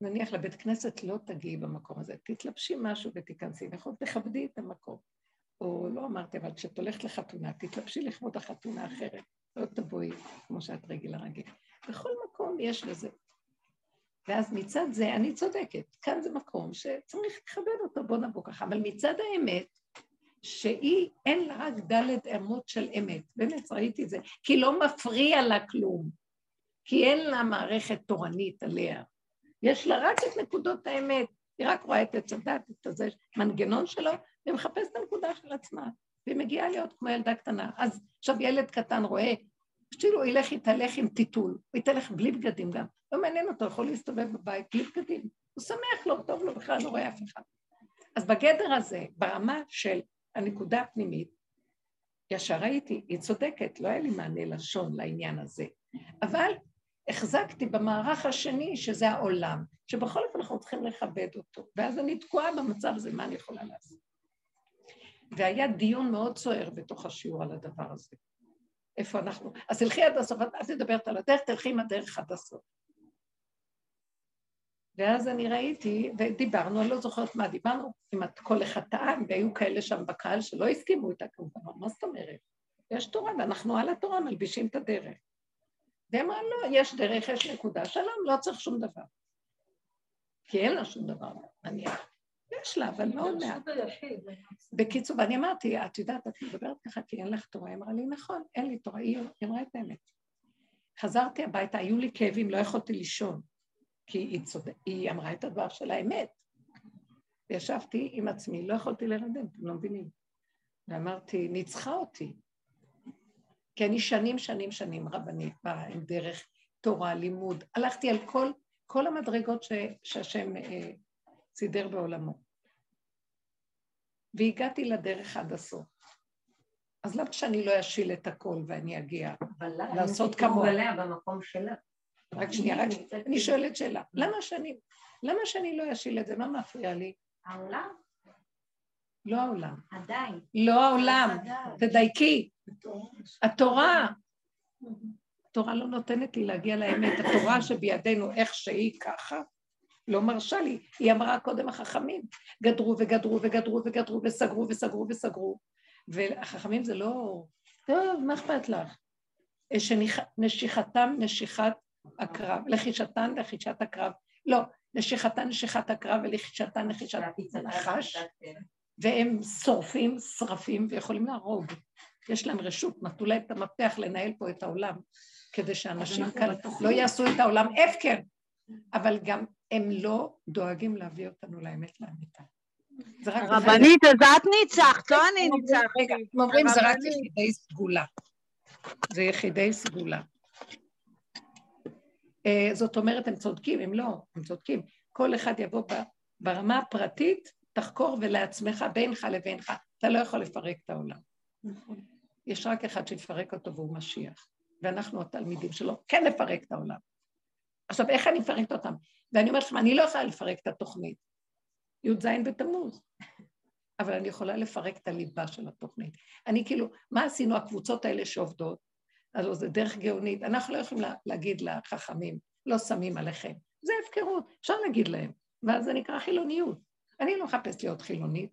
נניח לבית כנסת לא תגיעי במקום הזה, תתלבשי משהו ותיכנסי, נכון? תכבדי את המקום. או לא אמרתי, אבל כשאת הולכת לחתונה, תתלבשי לכבוד החתונה אחרת, לא תבואי כמו שאת רגילה רגיל. בכל מקום יש לזה. ואז מצד זה, אני צודקת, כאן זה מקום שצריך לכבד אותו, בוא נבוא ככה, אבל מצד האמת, שהיא, אין לה רק דלת אמות של אמת. באמת, ראיתי את זה. כי לא מפריע לה כלום. כי אין לה מערכת תורנית עליה. יש לה רק את נקודות האמת. היא רק רואה את עץ הדת, את הזה, מנגנון שלו, והיא מחפשת את הנקודה של עצמה. והיא מגיעה להיות כמו ילדה קטנה. אז עכשיו ילד קטן רואה, כאילו הוא ילך, יתהלך עם טיטול, הוא יתהלך בלי בגדים גם. לא מעניין אותו, יכול להסתובב בבית בלי בגדים. הוא שמח לו, טוב לו, בכלל לא רואה אף אחד. אז בגדר הזה, ברמה של הנקודה הפנימית, ישר ראיתי, היא צודקת, לא היה לי מענה לשון לעניין הזה. אבל החזקתי במערך השני, שזה העולם, שבכל אופן אנחנו צריכים לכבד אותו. ואז אני תקועה במצב הזה, מה אני יכולה לעשות? והיה דיון מאוד סוער בתוך השיעור על הדבר הזה. איפה אנחנו? אז תלכי עד הסוף, את מדברת על הדרך, תלכי עם הדרך עד הסוף. ואז אני ראיתי, ודיברנו, אני לא זוכרת מה דיברנו, אם את כל אחד טען, והיו כאלה שם בקהל שלא הסכימו איתה כמובן, מה זאת אומרת? יש תורה, ואנחנו על התורה מלבישים את הדרך. והם אמרו, לא, יש דרך, יש נקודה, שלום, לא צריך שום דבר. כי אין לה שום דבר, נניח. יש לה, אבל מאוד מעט. בקיצור, ואני אמרתי, את יודעת, את מדברת ככה כי אין לך תורה. היא אמרה לי, נכון, אין לי תורה, היא אמרה את האמת. חזרתי הביתה, היו לי כאבים, לא יכולתי לישון. כי היא, צודק, היא אמרה את הדבר של האמת. וישבתי עם עצמי, לא יכולתי לרדם, אתם לא מבינים. ואמרתי, ניצחה אותי. כי אני שנים, שנים, שנים רבנית, באה עם דרך תורה, לימוד. הלכתי על כל, כל המדרגות ש, שהשם אה, סידר בעולמו. והגעתי לדרך עד הסוף. אז למה שאני לא אשיל את הכל ואני אגיע לעשות כמוה? אבל במקום שלה. רק שנייה, רק שנייה. אני שואלת שאלה. למה שאני, למה שאני לא אשיל את זה? מה מפריע לי? העולם? לא העולם. עדיין. לא העולם. תדייקי. התורה. התורה לא נותנת לי להגיע לאמת. התורה שבידינו איך שהיא ככה, לא מרשה לי. היא אמרה קודם החכמים, גדרו וגדרו וגדרו וגדרו וסגרו וסגרו וסגרו. והחכמים זה לא, טוב, מה אכפת לך? שנשיכתם נשיכת הקרב, לחישתן לחישת הקרב, לא, נשיכתן נשיכת הקרב ולחישתן לחישת הנחש, והם שורפים, שרפים ויכולים להרוג. יש להם רשות, נתנו להם את המפתח לנהל פה את העולם, כדי שאנשים כאן לא יעשו את העולם הפקר, אבל גם הם לא דואגים להביא אותנו לאמת לאמיתה. רבנית, אז את ניצחת, לא אני ניצחתי. רגע, הם אומרים זה רק יחידי סגולה. זה יחידי סגולה. אה, זאת אומרת, הם צודקים, הם לא, הם צודקים. כל אחד יבוא ברמה הפרטית, תחקור ולעצמך, בינך לבינך. אתה לא יכול לפרק את העולם. נכון. יש רק אחד שיפרק אותו והוא משיח. ואנחנו התלמידים שלו, כן לפרק את העולם. עכשיו, איך אני מפרקת אותם? ואני אומרת לכם, אני לא יכולה לפרק את התוכנית. י"ז בתמוז. [laughs] אבל אני יכולה לפרק את הליבה של התוכנית. אני כאילו, מה עשינו הקבוצות האלה שעובדות? הלוא זה דרך גאונית. אנחנו לא יכולים להגיד לחכמים, לא שמים עליכם. זה הפקרות, אפשר להגיד להם, ואז זה נקרא חילוניות. אני לא מחפשת להיות חילונית,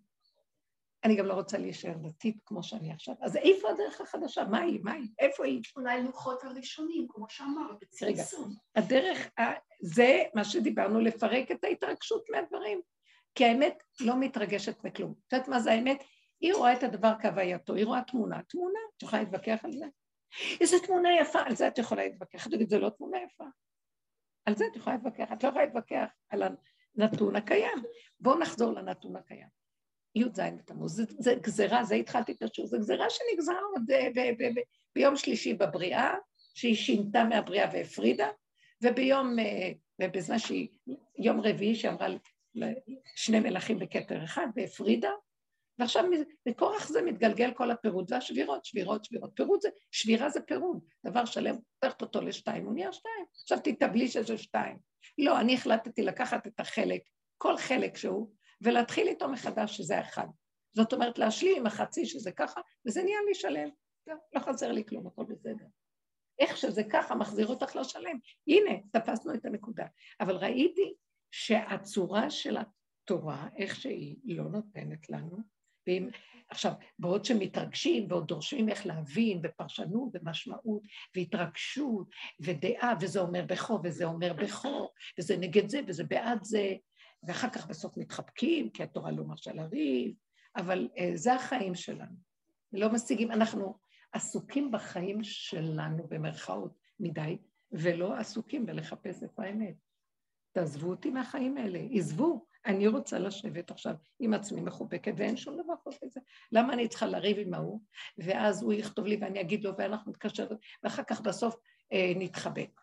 אני גם לא רוצה להישאר דתית כמו שאני עכשיו. אז איפה הדרך החדשה? מה היא? מה היא? איפה היא? אולי לוחות הראשונים, כמו שאמרת, בצמצום. הדרך, זה מה שדיברנו, לפרק את ההתרגשות מהדברים. כי האמת לא מתרגשת מכלום. את יודעת מה זה האמת? היא רואה את הדבר כהווייתו, היא רואה תמונה. תמונה, את יכולה להתווכח על זה? איזה תמונה יפה, על זה את יכולה להתווכח. תגיד, זה לא תמונה יפה. על זה את יכולה להתווכח. את לא יכולה להתווכח על הנתון הקיים. בואו נחזור לנתון הקיים. י"ז בתמוז, זה, זה גזירה, זה התחלתי את השיעור, זו גזירה שנגזרה עוד אה, ביום שלישי בבריאה, שהיא שינתה מהבריאה והפרידה, וביום, אה, ובזמן שהיא, יום רביעי שאמרה שני מלכים בכתר אחד והפרידה, ועכשיו מכורח זה מתגלגל כל הפירוד והשבירות, שבירות, שבירות. פירוד זה, שבירה זה פירוד, דבר שלם, הופכת אותו לשתיים, הוא נהיה שתיים. עכשיו תתאבלי שזה שתיים. לא, אני החלטתי לקחת את החלק, כל חלק שהוא, ולהתחיל איתו מחדש שזה אחד. זאת אומרת, להשלים עם החצי שזה ככה, וזה נהיה לי שלם. לא חסר לי כלום, הכל בסדר. איך שזה ככה מחזיר אותך לשלם. הנה, תפסנו את הנקודה. אבל ראיתי שהצורה של התורה, איך שהיא, לא נותנת לנו, ואם, עכשיו, בעוד שמתרגשים ועוד דורשים איך להבין, ופרשנות ומשמעות, והתרגשות, ודעה, וזה אומר בכו, וזה אומר בכו, וזה נגד זה, וזה בעד זה, ואחר כך בסוף מתחבקים, כי התורה לא מרשה לריב, אבל uh, זה החיים שלנו. לא משיגים, אנחנו עסוקים בחיים שלנו, במרכאות, מדי, ולא עסוקים בלחפש איפה האמת. תעזבו אותי מהחיים האלה, עזבו. אני רוצה לשבת עכשיו עם עצמי מחובקת, ואין שום דבר חוץ מזה. למה אני צריכה לריב עם ההוא, ואז הוא יכתוב לי ואני אגיד לו, ואנחנו נתקשר, ואחר כך בסוף אה, נתחבק.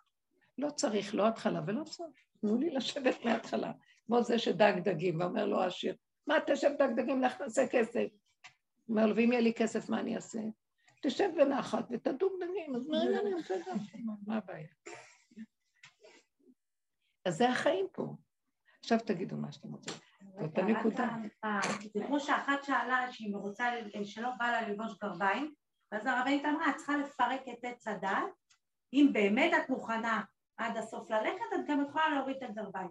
לא צריך, לא התחלה ולא סוף. תנו לי לשבת מההתחלה. כמו זה שדג דגים, ואומר לו העשיר, מה תשב דג דגים, לך נעשה כסף. אומר לו, ואם יהיה לי כסף, מה אני אעשה? תשב בנחת ותדוג דגים, אז מה אני עושה גם? מה הבעיה? אז זה החיים פה. עכשיו תגידו מה שאתם רוצים. זאת הנקודה. זה כמו שאחת שאלה שהיא רוצה, שלא בא לה ללבוש גרביים, ואז הרבנית אמרה, את צריכה לפרק את עץ הדת, אם באמת את מוכנה עד הסוף ללכת, את גם יכולה להוריד את הגרביים.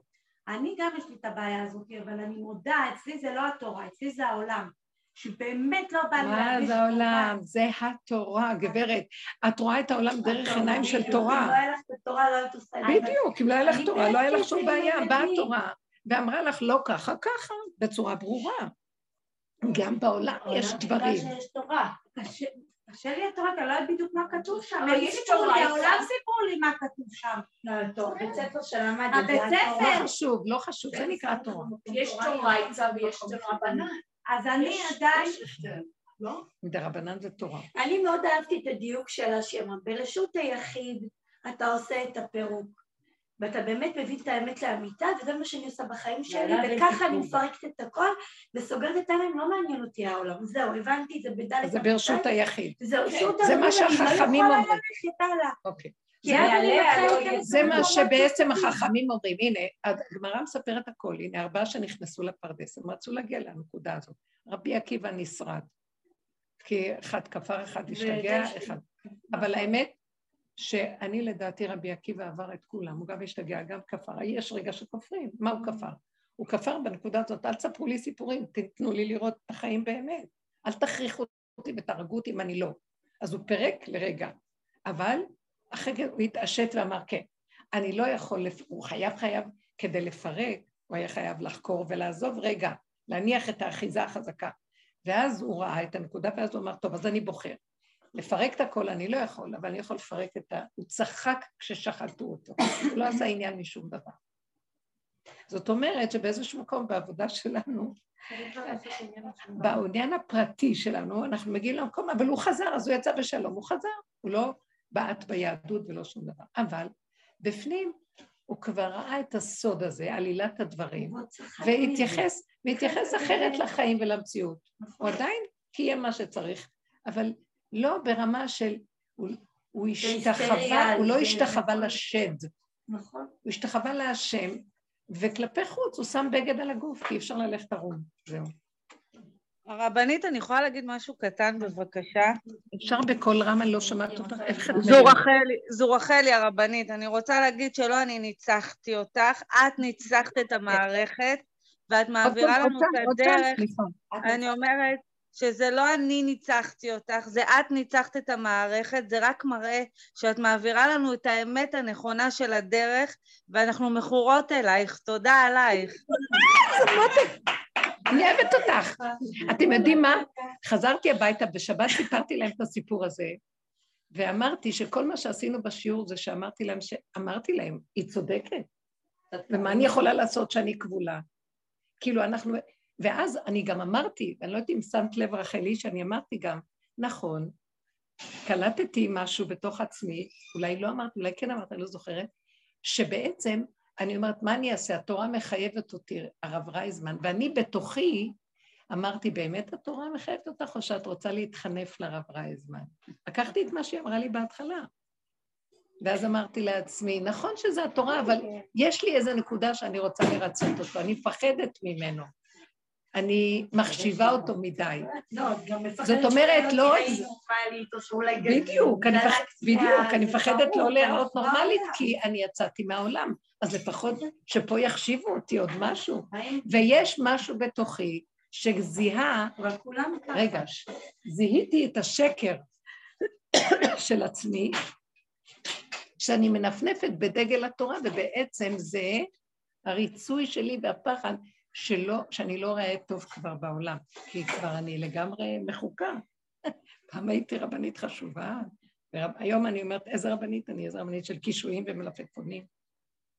אני גם יש לי את הבעיה הזאת, אבל אני מודה, אצלי זה לא התורה, אצלי זה העולם. שבאמת לא בא לי להרגיש... מה זה העולם? זה התורה, גברת. את רואה את העולם דרך עיניים של תורה. אם לא היה לך את התורה, לא היית עושה את זה. בדיוק, אם לא היה לך תורה, לא היה לך שום בעיה. באה התורה ואמרה לך, לא ככה, ככה, בצורה ברורה. גם בעולם יש דברים. קשה לי התורה, אתה לא יודע בדיוק מה כתוב שם. אבל יש תורה, העולם סיפרו לי מה כתוב שם. לא, בית ספר שלמדתי. הבית ספר. לא חשוב, לא חשוב, זה נקרא תורה. יש תורה עצה ויש תורה בנן. אז אני עדיין... לא? מדרבנן זה תורה. אני מאוד אהבתי את הדיוק של השם. ברשות היחיד אתה עושה את הפירוק. ואתה באמת מביא את האמת לאמיתה, וזה מה שאני עושה בחיים שלי, וככה אני מפרקת את הכל, וסוגרת את העיניים, לא מעניין אותי העולם. זהו, הבנתי, זה בדלת... זה ברשות היחיד. היחיד. זה מה שהחכמים אומרים. לא ללכת הלאה. אוקיי. זה מה שבעצם החכמים אומרים. הנה, הגמרא מספרת הכל, הנה, ארבעה שנכנסו לפרדס, הם רצו להגיע לנקודה הזאת. רבי עקיבא נשרד, כי אחד כפר, אחד השתגע, אחד... אבל האמת שאני לדעתי רבי עקיבא עבר את כולם, הוא גם השתגע, גם כפר. יש רגע שכופרים, מה הוא כפר? הוא כפר בנקודה הזאת, אל תספרו לי סיפורים, תתנו לי לראות את החיים באמת. אל תכריחו אותי ותהרגו אותי אם אני לא. אז הוא פירק לרגע, אבל אחרי כן הוא התעשת ואמר, כן, אני לא יכול, הוא חייב חייב, כדי לפרק, הוא היה חייב לחקור ולעזוב רגע, להניח את האחיזה החזקה. ואז הוא ראה את הנקודה, ואז הוא אמר, טוב, אז אני בוחר. לפרק את הכל אני לא יכול, אבל אני יכול לפרק את ה... הוא צחק כששחטו אותו, הוא לא עשה עניין משום דבר. זאת אומרת שבאיזשהו מקום בעבודה שלנו, בעניין הפרטי שלנו, אנחנו מגיעים למקום, אבל הוא חזר, אז הוא יצא בשלום, הוא חזר, הוא לא בעט ביהדות ולא שום דבר. אבל בפנים הוא כבר ראה את הסוד הזה, עלילת הדברים, והתייחס, והתייחס אחרת לחיים ולמציאות. הוא עדיין קיים מה שצריך, אבל לא ברמה של, הוא, הוא השתחווה, הוא לא השתחווה לשד. נכון. הוא השתחווה להשם, וכלפי חוץ הוא שם בגד על הגוף, כי אי אפשר ללכת ערום. זהו. הרבנית, אני יכולה להגיד משהו קטן, בבקשה? אפשר בקול רם, אני לא שומעת אותך, זו? רחלי, זו רחלי הרבנית, אני רוצה להגיד שלא אני ניצחתי אותך, את ניצחת את המערכת, ואת מעבירה לנו את הדרך. אני אומרת שזה לא אני ניצחתי אותך, זה את ניצחת את המערכת, זה רק מראה שאת מעבירה לנו את האמת הנכונה של הדרך, ואנחנו מכורות אלייך, תודה עלייך. אני אוהבת אותך. אתם יודעים מה? חזרתי הביתה, בשבת סיפרתי להם את הסיפור הזה, ואמרתי שכל מה שעשינו בשיעור זה שאמרתי להם, אמרתי להם, היא צודקת. ומה אני יכולה לעשות שאני כבולה? כאילו אנחנו... ואז אני גם אמרתי, ואני לא יודעת אם שמת לב רחלי, שאני אמרתי גם, נכון, קלטתי משהו בתוך עצמי, אולי לא אמרתי, אולי כן אמרתי, אני לא זוכרת, שבעצם, אני אומרת, מה אני אעשה? התורה מחייבת אותי, הרב רייזמן, ואני בתוכי אמרתי, באמת התורה מחייבת אותך, או שאת רוצה להתחנף לרב רייזמן? לקחתי את מה שהיא אמרה לי בהתחלה. ואז אמרתי לעצמי, נכון שזה התורה, אבל יש לי איזו נקודה שאני רוצה לרצות אותו, אני מפחדת ממנו. אני מחשיבה אותו מדי. לא, זאת אומרת, לא- נורמלית. בדיוק, בדיוק, אני מפחדת לא להיראות ברור, נורמלית, ברור. כי אני יצאתי מהעולם. אז לפחות שפה יחשיבו אותי עוד משהו. ויש משהו בתוכי שזיהה, אבל כולם ככה. רגע, זיהיתי את השקר של עצמי, שאני מנפנפת בדגל התורה, ובעצם זה הריצוי שלי והפחד שלא, שאני לא רואה טוב כבר בעולם, כי כבר אני לגמרי מחוקה. [laughs] פעם הייתי רבנית חשובה, והיום אני אומרת, איזה רבנית? אני איזה רבנית של קישואים ומלפפונים.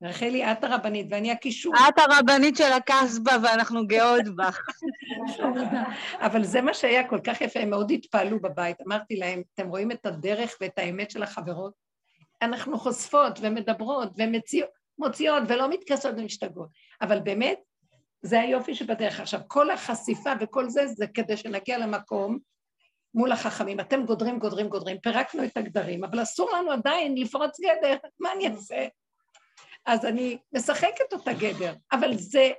רחלי, את הרבנית ואני הקישור. את הרבנית של הקסבה ואנחנו גאות בך. [laughs] אבל זה מה שהיה כל כך יפה, הם מאוד התפעלו בבית. אמרתי להם, אתם רואים את הדרך ואת האמת של החברות? אנחנו חושפות ומדברות ומוציאות ולא מתכסות ומשתגעות. אבל באמת, זה היופי שבדרך. עכשיו, כל החשיפה וכל זה, זה כדי שנגיע למקום מול החכמים. אתם גודרים, גודרים, גודרים, פירקנו את הגדרים, אבל אסור לנו עדיין לפרוץ גדר, [laughs] מה אני אעשה? אז אני משחקת אותה גדר, אבל זה,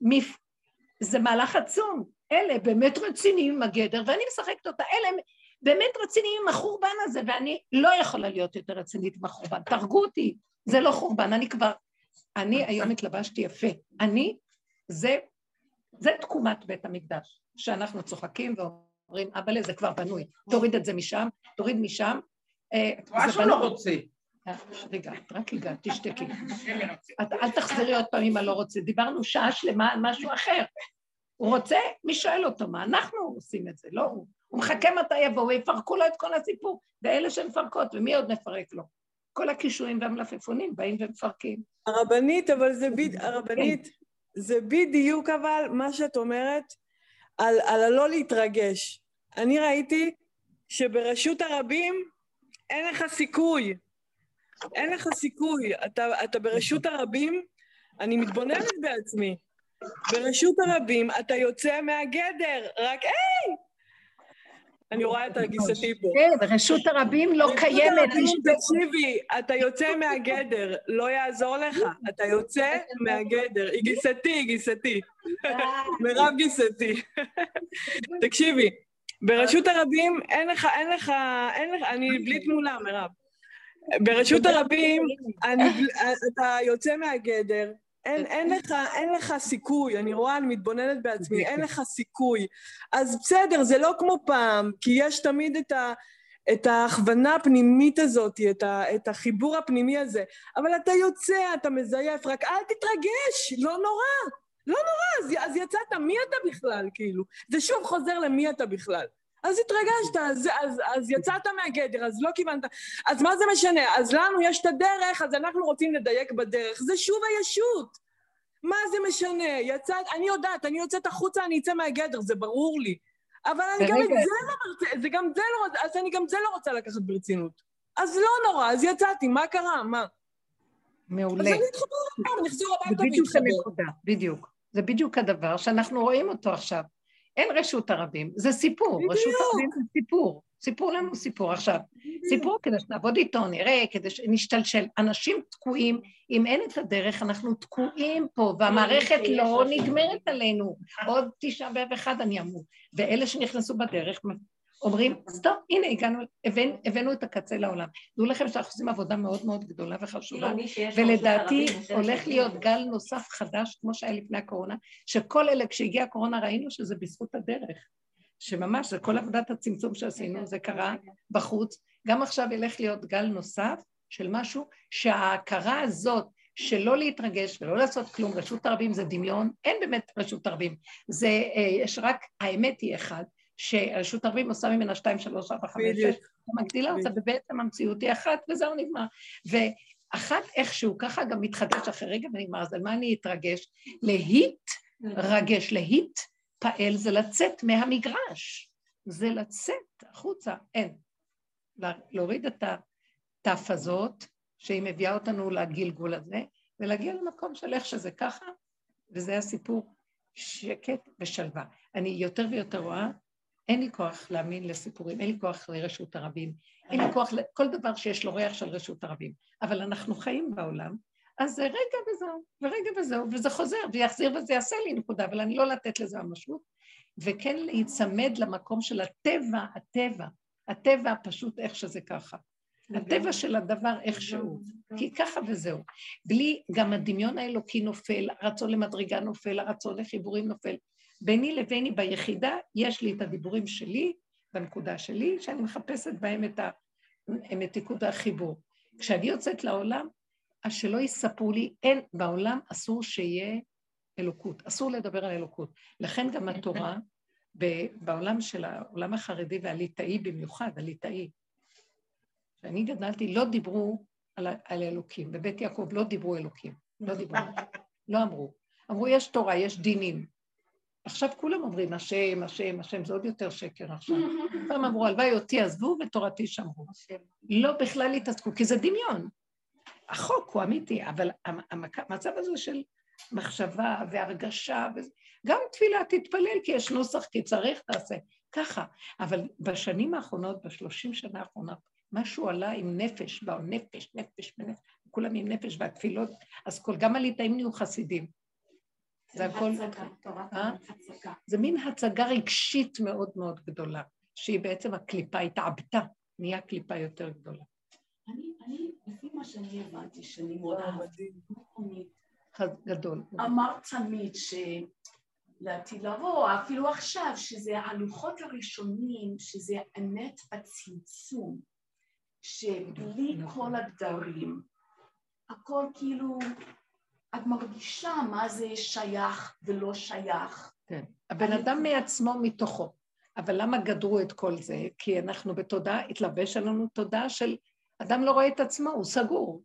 מפ... זה מהלך עצום. אלה באמת רציניים עם הגדר, ואני משחקת אותה. אלה באמת רציניים עם החורבן הזה, ואני לא יכולה להיות יותר רצינית עם החורבן. תהרגו אותי, זה לא חורבן, אני כבר... אני היום התלבשתי יפה. אני, זה, זה תקומת בית המקדש, שאנחנו צוחקים ואומרים, אבל זה כבר בנוי, תוריד את זה משם, תוריד משם. אה, את רואה שהוא. לא רוצה. אה, רגע, את רק הגעת, תשתקי. את, אל תחזרי עוד פעם אם אני לא רוצה. דיברנו שעה שלמה על משהו אחר. הוא רוצה, מי שואל אותו מה? אנחנו עושים את זה, לא הוא. הוא מחכה מתי יבואו ויפרקו לו את כל הסיפור. ואלה שמפרקות, ומי עוד מפרק לו? כל הקישואים והמלפפונים באים ומפרקים. הרבנית, אבל זה בדיוק, הרבנית, זה בדיוק אבל מה שאת אומרת על, על הלא להתרגש. אני ראיתי שברשות הרבים אין לך סיכוי. אין לך סיכוי. אתה, אתה ברשות הרבים, אני מתבוננת בעצמי. ברשות הרבים אתה יוצא מהגדר, רק היי! אני רואה את גיסתי פה. כן, רשות הרבים לא קיימת. תקשיבי, אתה יוצא מהגדר, לא יעזור לך, אתה יוצא מהגדר. היא גיסתי, היא גיסתי. מירב גיסתי. תקשיבי, ברשות הרבים אין לך, אין לך, אין לך, אני בלי תמונה, מירב. ברשות הרבים, אתה יוצא מהגדר, אין, אין, לך, אין לך סיכוי, אני רואה, אני מתבוננת בעצמי, אין לך סיכוי. אז בסדר, זה לא כמו פעם, כי יש תמיד את, ה, את ההכוונה הפנימית הזאת, את, ה, את החיבור הפנימי הזה, אבל אתה יוצא, אתה מזייף, רק אל תתרגש, לא נורא, לא נורא, אז, אז יצאת, מי אתה בכלל, כאילו? זה שוב חוזר למי אתה בכלל. אז התרגשת, אז, אז, אז יצאת מהגדר, אז לא כיוונת, אז מה זה משנה? אז לנו יש את הדרך, אז אנחנו רוצים לדייק בדרך. זה שוב הישות. מה זה משנה? יצאת, אני יודעת, אני יוצאת החוצה, אני אצא מהגדר, זה ברור לי. אבל אני גם את זה לא רוצה, זה גם זה לא רוצה, אז אני גם זה לא רוצה לקחת ברצינות. אז לא נורא, אז יצאתי, מה קרה? מה? מעולה. אז אני אתחבר אחזור זה הביתה ואתחבר. בדיוק. זה בדיוק הדבר שאנחנו רואים אותו עכשיו. אין רשות הרבים, זה סיפור. בדיוק. רשות הרבים זה סיפור. סיפור לנו סיפור עכשיו. סיפור כדי שנעבוד איתו, נראה, כדי שנשתלשל. אנשים תקועים, אם אין את הדרך, אנחנו תקועים פה, והמערכת לא נגמרת עלינו. עוד תשעה באב אחד אני אמור. ואלה שנכנסו בדרך אומרים, סטופ, הנה הגענו, הבנ, הבאנו את הקצה לעולם. דעו לכם שאנחנו עושים עבודה מאוד מאוד גדולה וחשובה, ולדעתי הולך להיות גל נוסף חדש, כמו שהיה לפני הקורונה, שכל אלה, כשהגיעה הקורונה ראינו שזה בזכות הדרך. שממש, זה כל עבודת הצמצום שעשינו, זה קרה בחוץ. גם עכשיו ילך להיות גל נוסף של משהו שההכרה הזאת שלא להתרגש ולא לעשות כלום, רשות הרבים זה דמיון, אין באמת רשות הרבים. זה, אה, יש רק, האמת היא אחד, שרשות הרבים עושה ממנה שתיים, שלוש, ארבע, חמש, בדיוק. שש, מגדילה אותה, ובעצם המציאות היא אחת, וזהו נגמר. ואחת איכשהו ככה גם מתחדש אחרי רגע ונגמר, אז על מה אני אתרגש? להתרגש, להתפעל זה לצאת מהמגרש, זה לצאת החוצה, אין. לה- להוריד את התף הזאת, שהיא מביאה אותנו לגלגול הזה, ולהגיע למקום של איך שזה ככה, וזה הסיפור, שקט ושלווה. אני יותר ויותר רואה, אין לי כוח להאמין לסיפורים, אין לי כוח לרשות הרבים, אין לי כוח לכל דבר שיש לו ריח של רשות הרבים, אבל אנחנו חיים בעולם, אז זה רגע וזהו, ורגע וזהו, וזה חוזר, ויחזיר וזה יעשה לי נקודה, אבל אני לא לתת לזה ממשות, וכן להיצמד למקום של הטבע, הטבע, הטבע פשוט איך שזה ככה. הטבע של הדבר איכשהו, כי ככה וזהו. בלי, גם הדמיון האלוקי נופל, הרצון למדרגה נופל, הרצון לחיבורים נופל. ביני לביני ביחידה, יש לי את הדיבורים שלי, בנקודה שלי, שאני מחפשת בהם את, ה, את נקוד החיבור. כשאני יוצאת לעולם, אז שלא יספרו לי, אין, בעולם אסור שיהיה אלוקות, אסור לדבר על אלוקות. לכן גם התורה, בעולם של העולם החרדי והליטאי במיוחד, הליטאי, כשאני גדלתי, לא דיברו על, על אלוקים. בבית יעקב לא דיברו אלוקים, לא דיברו, לא אמרו. אמרו, יש תורה, יש דינים. עכשיו כולם אומרים, השם, השם, השם, זה עוד יותר שקר עכשיו. פעם אמרו, הלוואי אותי עזבו ותורתי שמרו. לא בכלל התעסקו, כי זה דמיון. החוק הוא אמיתי, אבל המצב הזה של מחשבה והרגשה, גם תפילה תתפלל, כי יש נוסח, כי צריך, תעשה. ככה. אבל בשנים האחרונות, בשלושים שנה האחרונות, משהו עלה עם נפש, באו נפש, נפש, נפש, כולם עם נפש והתפילות, אז כל, גם הליטאים נהיו חסידים. זה הכל, אה? זה מין הצגה רגשית מאוד מאוד גדולה, שהיא בעצם הקליפה התעבתה, נהיה קליפה יותר גדולה. אני, אני, לפי מה שאני הבנתי, שאני מאוד אהבתי, תמיד, חד- גדול. אמרת תמיד שלעתיד לבוא, אפילו עכשיו, שזה הלוחות הראשונים, שזה אמת בצמצום, שבלי כל הדברים, הכל כאילו, את מרגישה מה זה שייך ולא שייך. כן. הבן אדם מעצמו מתוכו. אבל למה גדרו את כל זה? כי אנחנו בתודעה, התלבש עלינו תודעה של אדם לא רואה את עצמו, הוא סגור.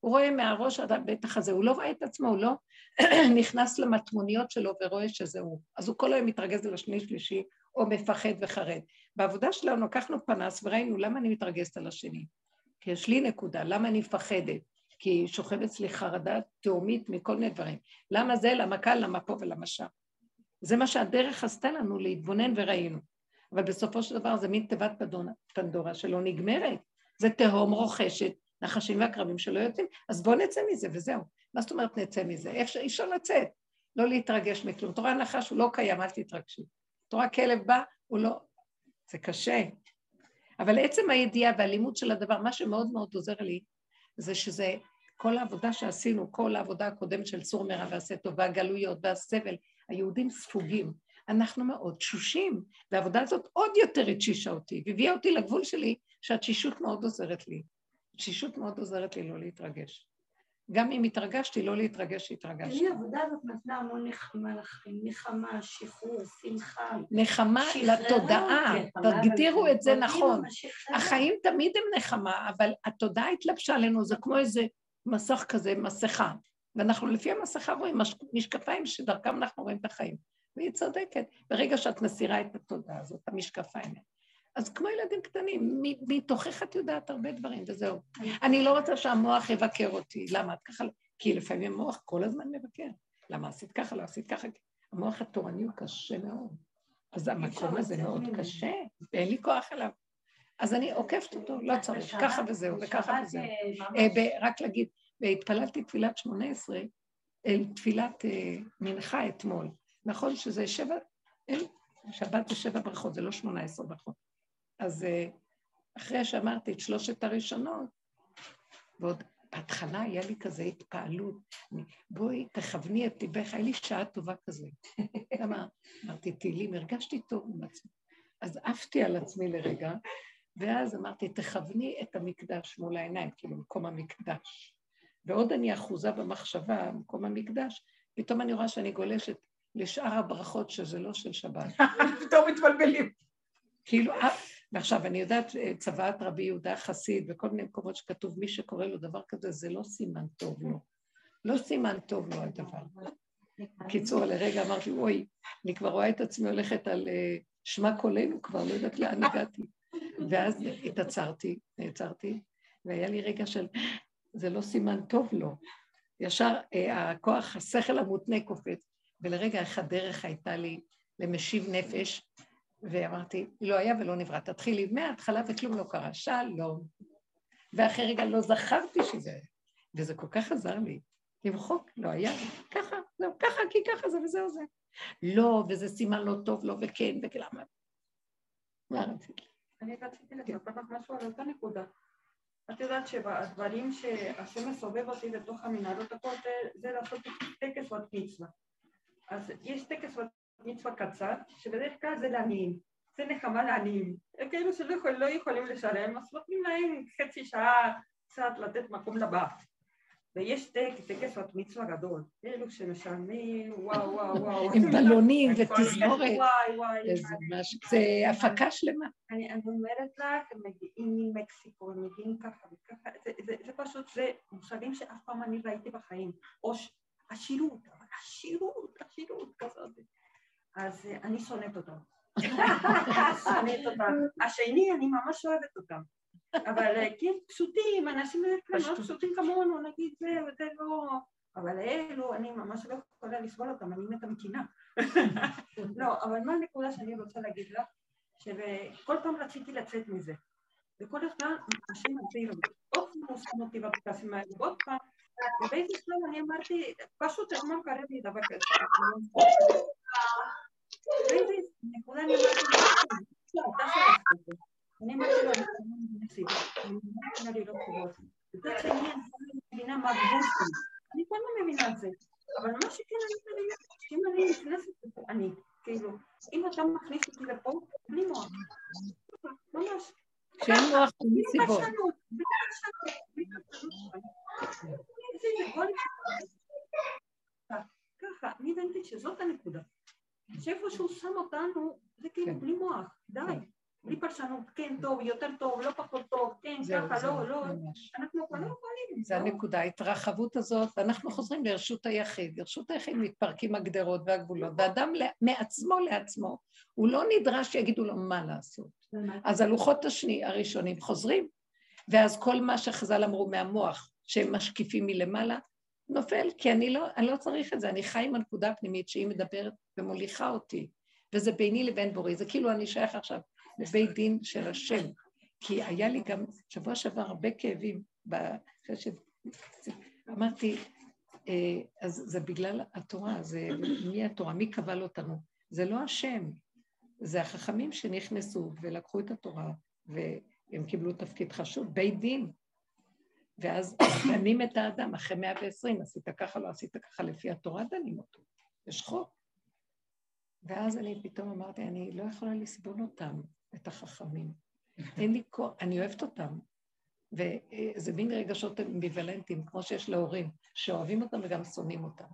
הוא רואה מהראש עד הבטח הזה, הוא לא רואה את עצמו, הוא לא [clears throat] נכנס למטמוניות שלו ורואה שזה הוא. אז הוא כל היום מתרגז על השני שלישי, או מפחד וחרד. בעבודה שלנו לקחנו פנס וראינו למה אני מתרגזת על השני. כי יש לי נקודה, למה אני מפחדת? כי שוכב אצלי חרדה תהומית מכל מיני דברים. למה זה, למה כאן, למה פה ולמה שם. זה מה שהדרך עשתה לנו להתבונן וראינו. אבל בסופו של דבר זה מין תיבת פנדורה, שלא נגמרת. זה תהום רוכשת, נחשים ועקרבים שלא יוצאים, אז בואו נצא מזה וזהו. מה זאת אומרת נצא מזה? אי אפשר לצאת? לא להתרגש מכלום. תורה נחש הוא לא קיים, אל תתרגשי. תורה כלב בא, הוא לא... זה קשה. אבל עצם הידיעה והלימוד של הדבר, מה שמאוד מאוד עוזר לי, זה שזה כל העבודה שעשינו, כל העבודה הקודמת של צור מרע ועשה טוב, והגלויות והסבל, היהודים ספוגים. אנחנו מאוד תשושים, והעבודה הזאת עוד יותר התשישה אותי, והביאה אותי לגבול שלי, שהתשישות מאוד עוזרת לי. תשישות מאוד עוזרת לי לא להתרגש. גם אם התרגשתי, לא להתרגש שהתרגשתי. תראי, העבודה הזאת נתנה המון נחמה לכם, נחמה, שחרור, שמחה. נחמה לתודעה, תגדירו את זה נכון. החיים תמיד הם נחמה, אבל התודעה התלבשה עלינו, זה כמו איזה מסך כזה, מסכה. ואנחנו לפי המסכה רואים מש- משקפיים שדרכם אנחנו רואים את החיים. והיא צודקת. ברגע שאת מסירה את התודעה הזאת, המשקפיים, אז כמו ילדים קטנים, מתוכך את יודעת הרבה דברים, וזהו. אני לא רוצה שהמוח יבקר אותי. למה? את ככה... כי לפעמים המוח כל הזמן מבקר. למה עשית ככה, לא עשית ככה? המוח התורני הוא קשה מאוד. אז המקום הזה מאוד קשה, ואין לי כוח אליו. אז אני עוקפת אותו, לא צריך, ככה וזהו, וככה וזהו. אה, רק להגיד, התפללתי תפילת שמונה עשרה, תפילת אה, מנחה אתמול. נכון שזה שבע, שבת זה שבע ברכות, זה לא שמונה עשרה ברכות. אז אה, אחרי שאמרתי את שלושת הראשונות, ועוד בהתחלה היה לי כזה התפעלות, בואי תכווני את ליבך, היה לי שעה טובה כזה. [laughs] למה? אמרתי תהילים, הרגשתי טוב עם עצמי. אז עפתי על עצמי לרגע, ואז אמרתי, תכווני את המקדש מול העיניים, כאילו מקום המקדש. ועוד אני אחוזה במחשבה, מקום המקדש, פתאום אני רואה שאני גולשת לשאר הברכות שזה לא של שבת. [laughs] פתאום מתבלבלים. כאילו, אה, ועכשיו, אני יודעת, אה, צוואת רבי יהודה חסיד, וכל מיני מקומות שכתוב, מי שקורא לו דבר כזה, זה לא סימן טוב לו. לא סימן טוב לו הדבר. בקיצור, לרגע אמרתי, אוי, אני כבר רואה את עצמי הולכת על אה, שמע קולנו כבר, לא יודעת לאן הגעתי. ואז התעצרתי, נעצרתי, והיה לי רגע של, זה לא סימן טוב לו. ישר הכוח, השכל המותנה קופץ, ולרגע איך הדרך הייתה לי למשיב נפש, ואמרתי, לא היה ולא נברא, תתחילי מההתחלה וכלום לא קרה, שלום. ואחרי רגע לא זכרתי שזה, וזה כל כך עזר לי, למחוק, לא היה, ככה, זהו, ככה, כי ככה זה וזהו זה. לא, וזה סימן לא טוב, לא וכן, וכלמה. מה רצית? אני רציתי לספר לך משהו על אותה נקודה. את יודעת שהדברים שהשם מסובב אותי בתוך המנהלות הכותל זה לעשות טקס בת מצווה. אז יש טקס בת מצווה קצר, שבדרך כלל זה לעניים, זה נחמה לעניים. כאלו שלא יכול, לא יכולים לשלם, אז נותנים להם חצי שעה קצת לתת מקום לבא. ויש טקס בת מצווה גדול, אלו שמשלמים, וואו וואו וואו. עם [laughs] בלונים ותזמורת. וואי וואי. זה הפקה שלמה. אני אומרת לך, הם מגיעים ממקסיקו, הם מגיעים ככה וככה, זה פשוט, זה מושגים שאף פעם אני ראיתי בחיים. או עשירות, עשירות, עשירות כזאת. אז אה, אני שונאת אותם. [laughs] שונאת אותם. השני, אני ממש אוהבת אותם. אבל אה, כן, פשוטים, אנשים מאוד פשוטים כמונו, נגיד זה וזה לא... אבל אלו, אני ממש לא יכולה לסבול אותם, אני מתה מקנאה. [laughs] לא, אבל מה הנקודה שאני רוצה להגיד לך? שכל פעם רציתי לצאת מזה. וכל הזמן השם מסביר לי, עוד פעם הוא שם אותי בפקסים האלה, עוד פעם, ובאיזה שלב אני אמרתי, פשוט אתמול קרה לי דבר כזה. אני אמרתי, אני מבינה לא לא לא את זה. אבל מה שכן אני מבינה, שאם אני נכנסת אני, כאילו, אם אתה מכניס אותי לפה, בלי מוח. ממש. שאין מוח בלי סיבות. ככה, אני הבנתי שזאת הנקודה. שאיפה שהוא שם אותנו, זה כאילו כן. בלי מוח, די. בלי פרשנות, כן טוב, יותר טוב, לא פחות טוב, כן, ככה, לא, לא, אנחנו כבר לא יכולים. זה הנקודה, ההתרחבות הזאת, אנחנו חוזרים לרשות היחיד. לרשות היחיד מתפרקים הגדרות והגבולות, ואדם מעצמו לעצמו, הוא לא נדרש שיגידו לו מה לעשות. אז הלוחות השני, הראשונים חוזרים, ואז כל מה שחז"ל אמרו מהמוח, שהם משקיפים מלמעלה, נופל, כי אני לא, אני לא צריך את זה, אני חי עם הנקודה הפנימית שהיא מדברת ומוליכה אותי, וזה ביני לבין בורי, זה כאילו אני שייך עכשיו לבית דין של השם, כי היה לי גם שבוע שעבר הרבה כאבים, ש... אמרתי, אה, אז זה בגלל התורה, זה מי התורה, מי קבל אותנו, זה לא השם, זה החכמים שנכנסו ולקחו את התורה, והם קיבלו תפקיד חשוב, בית דין, ואז דנים את האדם, אחרי מאה ועשרים, עשית ככה, לא עשית ככה, לפי התורה דנים אותו, יש חוק. ואז אני פתאום אמרתי, אני לא יכולה לסבול אותם, את החכמים. אין לי כוח, אני אוהבת אותם. וזה מין רגשות אמביוולנטיים, כמו שיש להורים, שאוהבים אותם וגם שונאים אותם.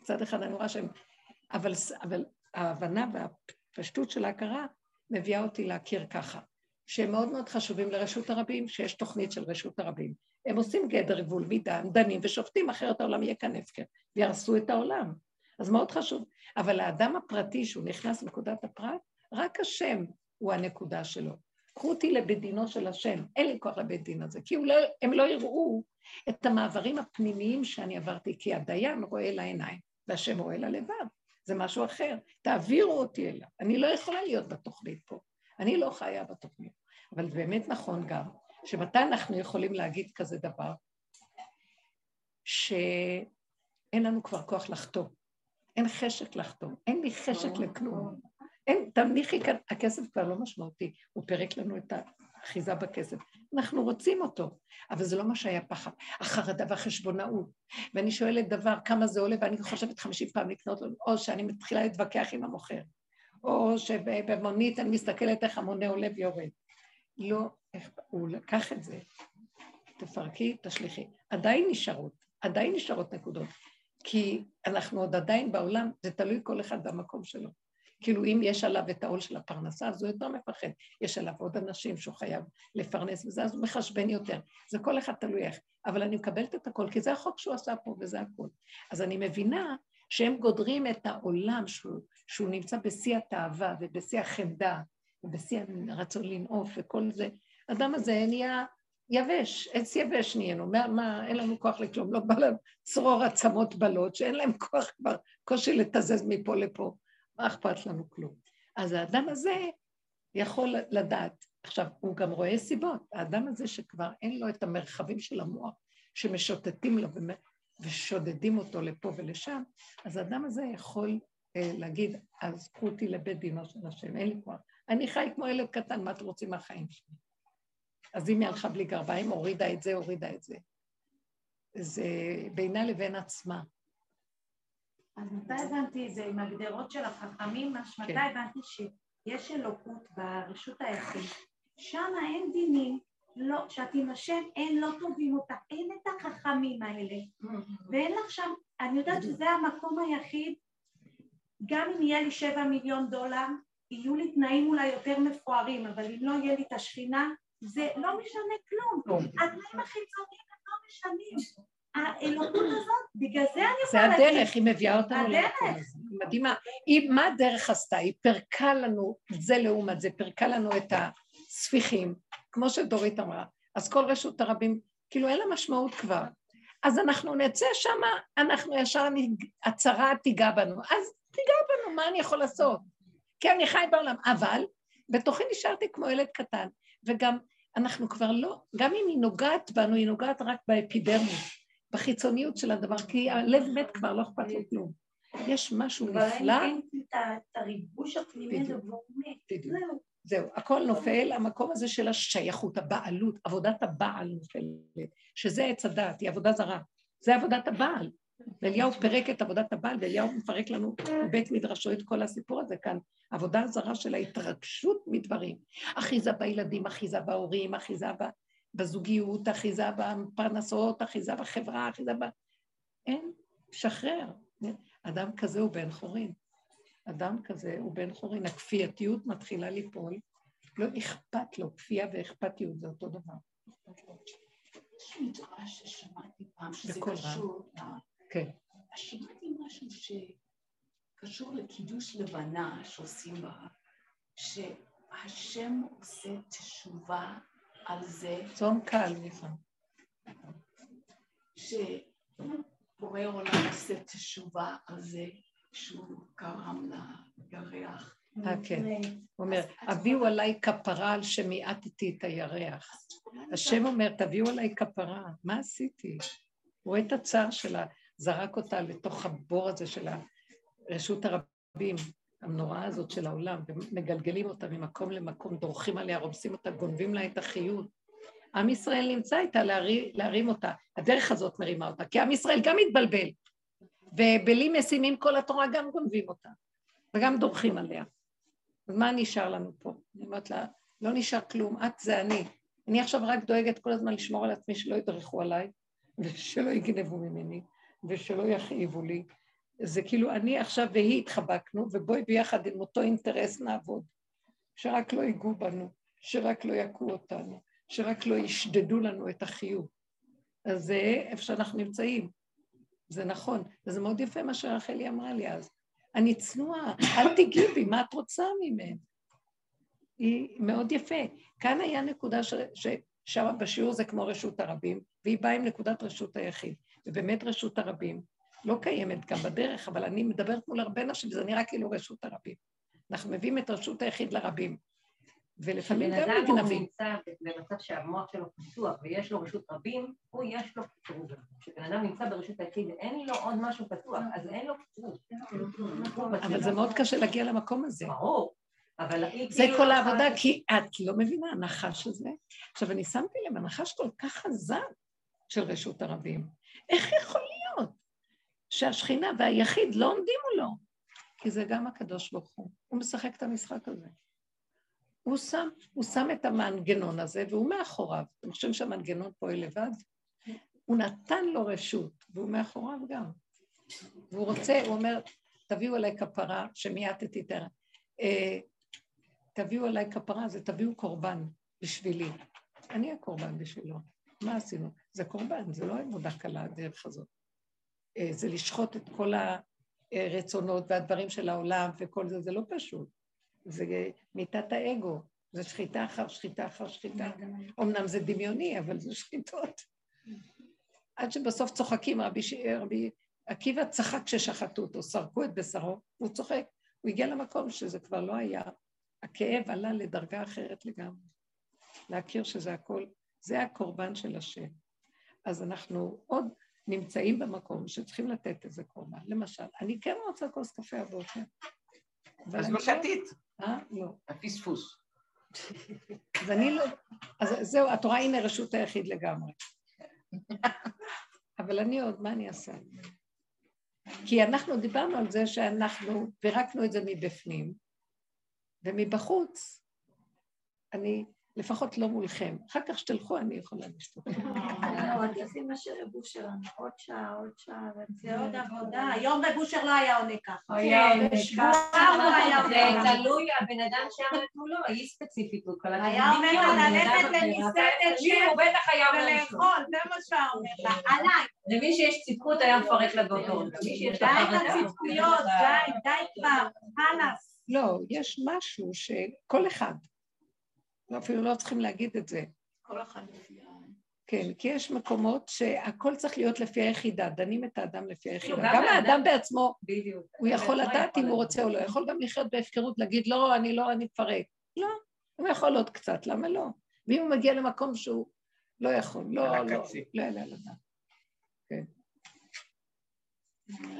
מצד אחד אני רואה שהם... אבל, אבל ההבנה והפשטות של ההכרה מביאה אותי להכיר ככה, שהם מאוד מאוד חשובים לרשות הרבים, שיש תוכנית של רשות הרבים. הם עושים גדר גבול מידה, הם דנים ושופטים, אחרת העולם יהיה כאן הפקר, ויהרסו את העולם. אז מאוד חשוב. אבל האדם הפרטי, שהוא נכנס לנקודת הפרט, רק השם הוא הנקודה שלו. קחו אותי לבית דינו של השם, אין לי כוח לבית דין הזה, כי לא, הם לא יראו את המעברים הפנימיים שאני עברתי, כי הדיין רואה לעיניים, והשם רואה ללבב, זה משהו אחר. תעבירו אותי אליו. אני לא יכולה להיות בתוכנית פה, אני לא חיה בתוכנית. אבל באמת נכון גם, שמתי אנחנו יכולים להגיד כזה דבר? שאין לנו כבר כוח לחתום. אין חשק לחתום, אין לי חשק לכלום. אין, תניחי כאן, הכסף כבר לא משמעותי, הוא פירק לנו את האחיזה בכסף. אנחנו רוצים אותו, אבל זה לא מה שהיה פחד. החרדה והחשבונאות. ואני שואלת דבר, כמה זה עולה, ואני חושבת חמישים פעם לקנות לו, או שאני מתחילה להתווכח עם המוכר, או שבמונית אני מסתכלת איך המונה עולה ויורד. לא, הוא לקח את זה, תפרקי, תשליכי. עדיין נשארות, עדיין נשארות נקודות, כי אנחנו עוד עדיין בעולם, זה תלוי כל אחד במקום שלו. כאילו אם יש עליו את העול של הפרנסה, אז הוא יותר מפחד. יש עליו עוד אנשים שהוא חייב לפרנס וזה, אז הוא מחשבן יותר. זה כל אחד תלוי איך. אבל אני מקבלת את הכל, כי זה החוק שהוא עשה פה וזה הכל. אז אני מבינה שהם גודרים את העולם שהוא, שהוא נמצא בשיא התאווה ובשיא החמדה ובשיא הרצון לנעוף וכל זה. האדם הזה נהיה יבש, עץ יבש נהיינו, מה, מה, אין לנו כוח לכלום, לא בא לנו צרור עצמות בלות, שאין להם כוח כבר, קושי לתזז מפה לפה. מה אכפת לנו כלום? אז האדם הזה יכול לדעת. עכשיו, הוא גם רואה סיבות. האדם הזה שכבר אין לו את המרחבים של המוח, שמשוטטים לו ושודדים אותו לפה ולשם, אז האדם הזה יכול להגיד, אז קחו אותי לבית דינו של השם, אין לי כוח. אני חי כמו ילד קטן, מה אתם רוצים מהחיים שלי? אז אם היא הלכה בלי גרביים, הורידה את זה, הורידה את זה. זה בינה לבין עצמה. אז מתי הבנתי את זה עם הגדרות של החכמים? מתי כן. הבנתי שיש אלוקות ברשות היחיד, שם אין דינים, לא, שאת עם השם, אין, לא טובים אותה, אין את החכמים האלה. ואין לך שם, אני יודעת שזה המקום היחיד, גם אם יהיה לי שבע מיליון דולר, יהיו לי תנאים אולי יותר מפוארים, אבל אם לא יהיה לי את השכינה, זה לא משנה כלום. לא. התנאים החיצוניים הם לא משנים. האלוקות הזאת, בגלל זה אני יכולה להגיד. זה הדרך, היא מביאה אותנו למקום הזה. מדהימה. היא, מה הדרך עשתה? היא פירקה לנו, זה לעומת זה, פירקה לנו את הספיחים, כמו שדורית אמרה. אז כל רשות הרבים, כאילו אין לה משמעות כבר. אז אנחנו נצא שם, אנחנו ישר, הצרה תיגע בנו. אז תיגע בנו, מה אני יכול לעשות? כי אני חי בעולם. אבל בתוכי נשארתי כמו ילד קטן, וגם אנחנו כבר לא, גם אם היא נוגעת בנו, היא נוגעת רק באפידרמוס. בחיצוניות של הדבר, כי הלב מת כבר, לא אכפת לו כלום. יש משהו נפלא. את הריבוש הפנימי הזה והוא מת. זהו, הכל נופל, המקום הזה של השייכות, הבעלות, עבודת הבעל נופלת, שזה עץ הדעת, היא עבודה זרה. זה עבודת הבעל. ואליהו פירק את עבודת הבעל, ואליהו מפרק לנו בבית מדרשו את כל הסיפור הזה כאן. עבודה זרה של ההתרגשות מדברים. אחיזה בילדים, אחיזה בהורים, אחיזה בזוגיות, אחיזה בפרנסות, אחיזה בחברה, אחיזה ב... אין, שחרר. אדם כזה הוא בן חורין. אדם כזה הוא בן חורין. הכפייתיות מתחילה ליפול, לא אכפת לו, כפייה ואכפתיות זה אותו דבר. יש מדרש ששמעתי פעם שזה קשור, כן. שמעתי משהו שקשור לקידוש לבנה שעושים בה, שהשם עושה תשובה על זה... צום קל, נכון. שבורא עולם עושה תשובה על זה שהוא גרם לירח. אה, כן. הוא אומר, הביאו עליי כפרה על שמיעטתי את הירח. השם אומר, תביאו עליי כפרה, מה עשיתי? הוא רואה את הצער שלה, זרק אותה לתוך הבור הזה של רשות הרבים. הנוראה הזאת של העולם, ומגלגלים אותה ממקום למקום, דורכים עליה, רומסים אותה, גונבים לה את החיות. עם ישראל נמצא איתה להרים, להרים אותה, הדרך הזאת מרימה אותה, כי עם ישראל גם מתבלבל, ובלי משימים כל התורה גם גונבים אותה, וגם דורכים עליה. אז מה נשאר לנו פה? אני אומרת לה, לא נשאר כלום, את זה אני. אני עכשיו רק דואגת כל הזמן לשמור על עצמי שלא ידרכו עליי, ושלא יגנבו ממני, ושלא יכאיבו לי, זה כאילו אני עכשיו והיא התחבקנו, ובואי ביחד עם אותו אינטרס נעבוד. שרק לא ייגעו בנו, שרק לא יכו אותנו, שרק לא ישדדו לנו את החיוב. אז זה איפה שאנחנו נמצאים. זה נכון, וזה מאוד יפה מה שרחלי אמרה לי אז. אני צנועה, אל תגיבי, מה את רוצה ממני? היא מאוד יפה. כאן היה נקודה. ששם בשיעור זה כמו רשות הרבים, והיא באה עם נקודת רשות היחיד. ובאמת רשות הרבים לא קיימת גם בדרך, אבל אני מדברת מול הרבה נשים, וזה נראה כאילו רשות הרבים. אנחנו מביאים את רשות היחיד לרבים. ולפעמים גם כשבן אדם הוא. נמצא במצב שהמוח שלו פתוח ויש לו רשות רבים, הוא יש לו קיטרוג. כשבן אדם נמצא ברשות היחיד ואין לו עוד משהו פתוח, אז אין לו קיטרוג. אבל זה מאוד קשה להגיע למקום הזה. ברור. אבל זה כל העבודה, כי את לא מבינה, הנחש הזה. עכשיו, אני שמתי לב, הנחש כל כך חזק של רשות הרבים. איך יכול להיות שהשכינה והיחיד לא עומדים מולו? כי זה גם הקדוש ברוך הוא. הוא משחק את המשחק הזה. הוא שם, הוא שם את המנגנון הזה, והוא מאחוריו. אתם חושבים שהמנגנון פועל לבד? הוא נתן לו רשות, והוא מאחוריו גם. והוא רוצה, הוא אומר, תביאו אליי כפרה שמיעטתי את ה... אה, תביאו אליי כפרה, זה תביאו קורבן בשבילי. אני הקורבן בשבילו. מה עשינו? זה קורבן, זה לא עבודה קלה הדרך הזאת. אה, זה לשחוט את כל הרצונות והדברים של העולם וכל זה, זה לא פשוט. זה מיתת האגו, זה שחיטה אחר שחיטה אחר שחיטה. אמנם זה דמיוני, אבל זה שחיטות. עד שבסוף צוחקים, רבי, ש... רבי עקיבא צחק כששחטו אותו, סרקו את בשרו, הוא צוחק. הוא הגיע למקום שזה כבר לא היה, הכאב עלה לדרגה אחרת לגמרי. להכיר שזה הכל, זה הקורבן של השם. אז אנחנו עוד נמצאים במקום שצריכים לתת איזה קורבן. למשל, אני כן רוצה כוס קפה הבוקר. אז אני לא שתית. אה? לא. הפספוס. אז אני לא... אז זהו, את רואה, הנה רשות היחיד לגמרי. [laughs] אבל אני עוד, מה אני אעשה? כי אנחנו דיברנו על זה שאנחנו פירקנו את זה מבפנים, ומבחוץ, אני לפחות לא מולכם. אחר כך שתלכו, אני יכולה לשתות. [laughs] עוד לפי מה שרב אושר שלנו, עוד שעה, עוד שעה, זה עוד עבודה. היום רב אושר לא היה עונה ככה. היה עונה בשבוער ככה. הוא היה זה עונה ככה. תלוי הבן אדם שעמד מולו, היא ספציפית, הוא קלט היה אומר לה ללכת למסעדת שיר, הוא בטח היה אומר. ולאכול, זה מה שהיה אומר לה. עליי. למי שיש צדקות היה מפרק לה באותו רגע. די עם הצדקויות, די, די כבר, חלאס. לא, יש משהו שכל אחד, לא, אפילו לא צריכים להגיד את זה. כל אחד לפי כן, כי יש מקומות שהכל צריך להיות לפי היחידה, דנים את האדם לפי היחידה. גם גם האדם- בעצמו, בדיוק. הוא יכול לדעת אם הוא. רוצה או לא, יכול גם לחיות בהפקרות, להגיד, לא, אני לא, אני מפרק. לא, הוא יכול עוד קצת, למה לא? ואם הוא מגיע למקום שהוא לא יכול, לא, לא. לא יעלה על הדעת. כן.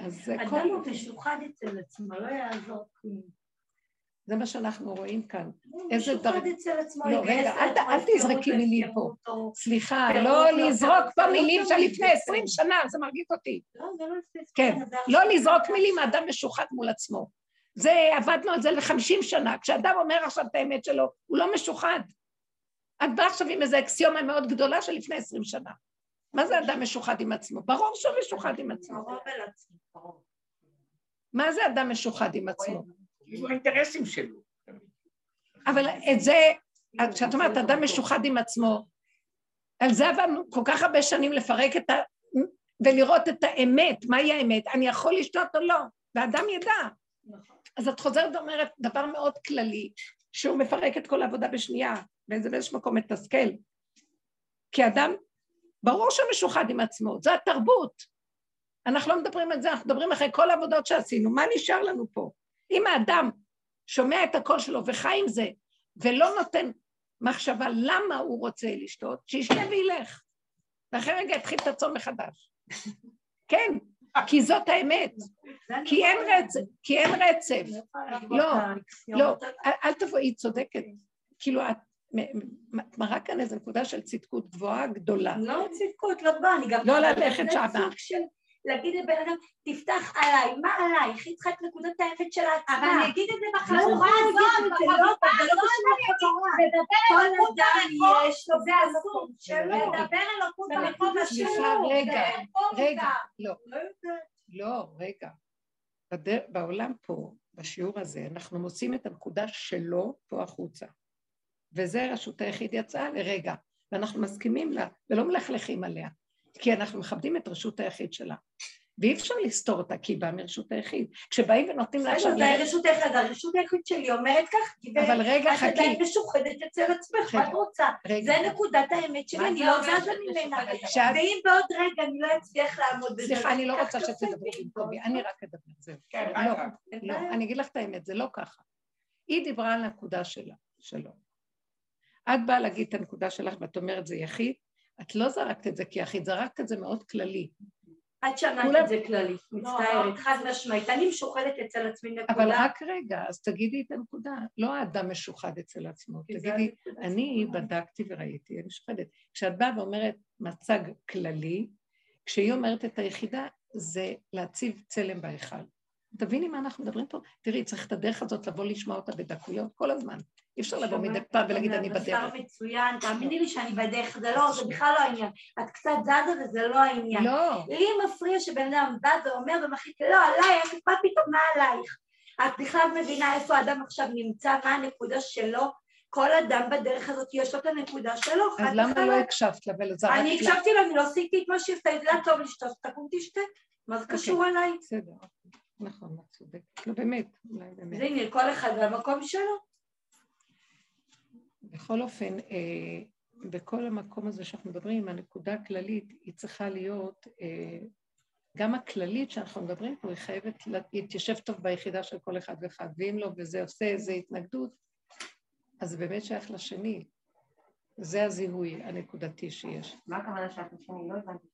אז זה כל... אדם הוא משוחד אצל עצמו, לא יעזור כלום. זה מה שאנחנו רואים כאן. איזה. אצל עצמו, לא, רגע, אל תזרקי מילים פה. סליחה, לא לזרוק פה מילים של. לפני עשרים שנה, זה מרגיז אותי. לא, זה לא כן, לא. לזרוק מילים, האדם משוחד מול עצמו. זה, עבדנו על זה לחמישים שנה. כשאדם אומר עכשיו את האמת שלו, הוא לא משוחד. את באה עכשיו עם איזו אקסיומה מאוד גדולה של לפני עשרים שנה. מה זה אדם משוחד עם עצמו? ברור שהוא משוחד עם עצמו. מה זה אדם משוחד עם עצמו? עם האינטרסים שלו. אבל את זה, כשאת אומרת אדם משוחד עם עצמו, על זה עבדנו כל כך הרבה שנים לפרק את ה... ולראות את האמת, מהי האמת, אני יכול לשתות או לא, ואדם ידע. אז את חוזרת ואומרת דבר מאוד כללי, שהוא מפרק את כל העבודה בשנייה, וזה באיזשהו מקום מתסכל. כי אדם, ברור שהוא משוחד עם עצמו, זו התרבות. אנחנו לא מדברים על זה, אנחנו מדברים אחרי כל העבודות שעשינו, מה נשאר לנו פה? אם האדם שומע את הקול שלו וחי עם זה, ולא נותן מחשבה למה הוא רוצה לשתות, שישתה וילך. ואחרי רגע יתחיל את הצום מחדש. [laughs] כן, כי זאת האמת, כי אין רצף, כי אין רצף. לא, לא, אל- תבואי, היא צודקת. כאילו, את מראה כאן איזו נקודה של צדקות גבוהה גדולה. לא צדקות, לא בא, אני גם... לא ללכת שמה. להגיד לבן אדם, תפתח עליי, מה עלייך? היא צריכה את נקודת האמת של עצמה. אבל אני אגיד את זה לא בחבורה הזאת, להגיד את זה, לא, זה לא קשור לחבורה. לדבר על אלוקות כל ברחוב, זה אסור. שלו. לדבר על אלוקות ברחוב אסור. רגע, רגע. לא. לא, רגע. בד... בעולם פה, בשיעור הזה, אנחנו מוצאים את הנקודה שלו פה החוצה. וזה רשות היחיד יצאה לרגע, ואנחנו מסכימים לה, ולא מלכלכים עליה, כי אנחנו מכבדים את רשות היחיד שלה. ואי אפשר לסתור אותה, כי היא באה מרשות היחיד. כשבאים ונותנים לה עכשיו... בסדר, זה הרשות היחיד, הרשות היחיד שלי אומרת כך, אבל רגע, את חכי. עדיין משוחדת אצל עצמך, מה את רוצה? זה נקודת האמת שלי, אני לא זזה ממנה. ואם בעוד רגע אני לא אצליח לעמוד בזה, סליחה, אני לא רוצה שתדברי במקומי. אני רק אדבר, זהו. כן, לא, רק. לא, אני אגיד לך את האמת, זה לא ככה. היא דיברה על הנקודה שלה, שלו. את באה להגיד את הנקודה שלך ואת אומרת זה יחיד, את לא זרקת את זה כיחיד, זרקת את זה מאוד כללי. את שמעת את זה כללי, מצטערת, חד משמעית, אני משוחדת אצל עצמי נקודה. אבל רק רגע, אז תגידי את הנקודה. לא האדם משוחד אצל עצמו, תגידי, אני. בדקתי וראיתי, אני משוחדת. כשאת באה ואומרת מצג כללי, כשהיא אומרת את היחידה, זה להציב צלם בהיכל. תביני מה אנחנו מדברים פה? תראי, צריך את הדרך הזאת לבוא לשמוע אותה בדקויות כל הזמן. אי אפשר לבוא מדי פעם ולהגיד אני בדרך. בשר מצוין, תאמיני לי שאני בדרך, זה לא, זה בכלל לא העניין. את קצת זזה וזה לא העניין. לא, לי מפריע שבן אדם בא ואומר ומחליט, לא, עלייך, מה פתאום, מה עלייך? את בכלל מבינה איפה האדם עכשיו נמצא, מה הנקודה שלו? כל אדם בדרך הזאת יש לו את הנקודה שלו, אז למה וחלק. לא הקשבת לה ולזרקת לה? אני הקשבתי לה, אני לא עשיתי את מה שהיא עשתה, היא יודעת טוב לשתות, תקום תשתה. מה זה קשור אליי? בסדר, נכון, את צודקת. לא, באמת, אולי באמת. אז הנה, כל אחד במקום שלו. בכל אופן, אה, בכל המקום הזה שאנחנו מדברים, הנקודה הכללית היא צריכה להיות, אה, גם הכללית שאנחנו מדברים פה, היא חייבת להתיישב טוב ביחידה של כל אחד ואחד, ואם לא, וזה עושה איזו התנגדות, אז זה באמת שייך לשני. זה הזיהוי הנקודתי שיש. מה הכוונה שאת לשני? לא הבנתי.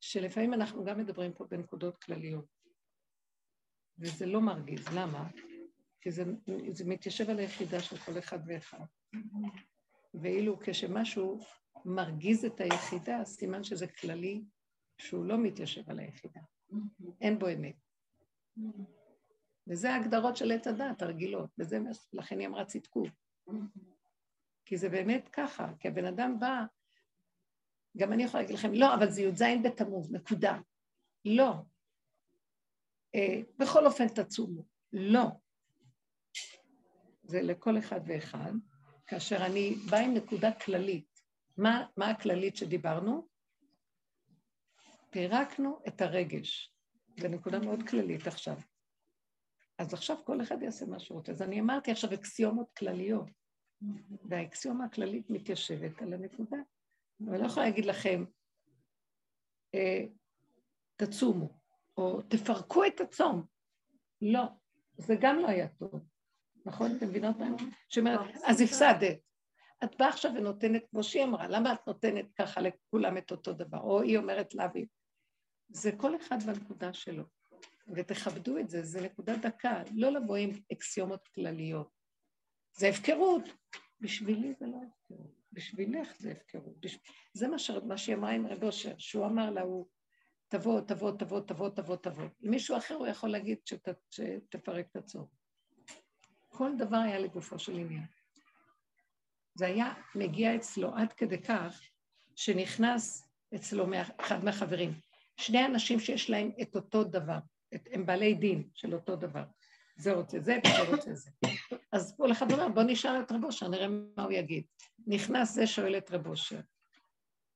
שלפעמים אנחנו גם מדברים פה בנקודות כלליות, וזה לא מרגיז. למה? כי זה, זה מתיישב על היחידה של כל אחד ואחד. ואילו כשמשהו מרגיז את היחידה, סימן שזה כללי שהוא לא מתיישב על היחידה. אין בו אמת. וזה ההגדרות של עץ הדת, הרגילות, וזה, לכן היא אמרה צדקו. כי זה באמת ככה, כי הבן אדם בא, גם אני יכולה להגיד לכם, לא, אבל זה י"ז בתמוז, נקודה. לא. אה, בכל אופן תצומו. לא. זה לכל אחד ואחד, כאשר אני באה עם נקודה כללית. מה, מה הכללית שדיברנו? פירקנו את הרגש. זו נקודה מאוד כללית עכשיו. אז עכשיו כל אחד יעשה מה שהוא רוצה. אז אני אמרתי עכשיו אקסיומות כלליות, והאקסיומה הכללית מתיישבת על הנקודה. אני לא יכולה להגיד לכם, אה, תצומו, או תפרקו את הצום. לא, זה גם לא היה טוב. נכון? אתם מבינות מה? שאומרת, אז הפסדת. את באה עכשיו ונותנת, כמו שהיא אמרה, למה את נותנת ככה לכולם את אותו דבר? או היא אומרת לה, זה כל אחד בנקודה שלו. ותכבדו את זה, זה נקודה דקה, לא לבוא עם אקסיומות כלליות. זה הפקרות. בשבילי זה לא הפקרות, בשבילך זה הפקרות. בש... זה מה, ש... מה שהיא אמרה עם רב אושר, שהוא אמר לה, הוא תבוא, תבוא, תבוא, תבוא, תבוא, תבוא. למישהו אחר הוא יכול להגיד שת... שתפרק את הצום. כל דבר היה לגופו של עניין. זה היה מגיע אצלו עד כדי כך שנכנס אצלו אחד מהחברים. שני אנשים שיש להם את אותו דבר, את, הם בעלי דין של אותו דבר. זה רוצה זה וזה רוצה זה. אז כל אחד אומר, בוא נשאל את רב אושר, נראה מה הוא יגיד. נכנס זה, שואל את רב אושר.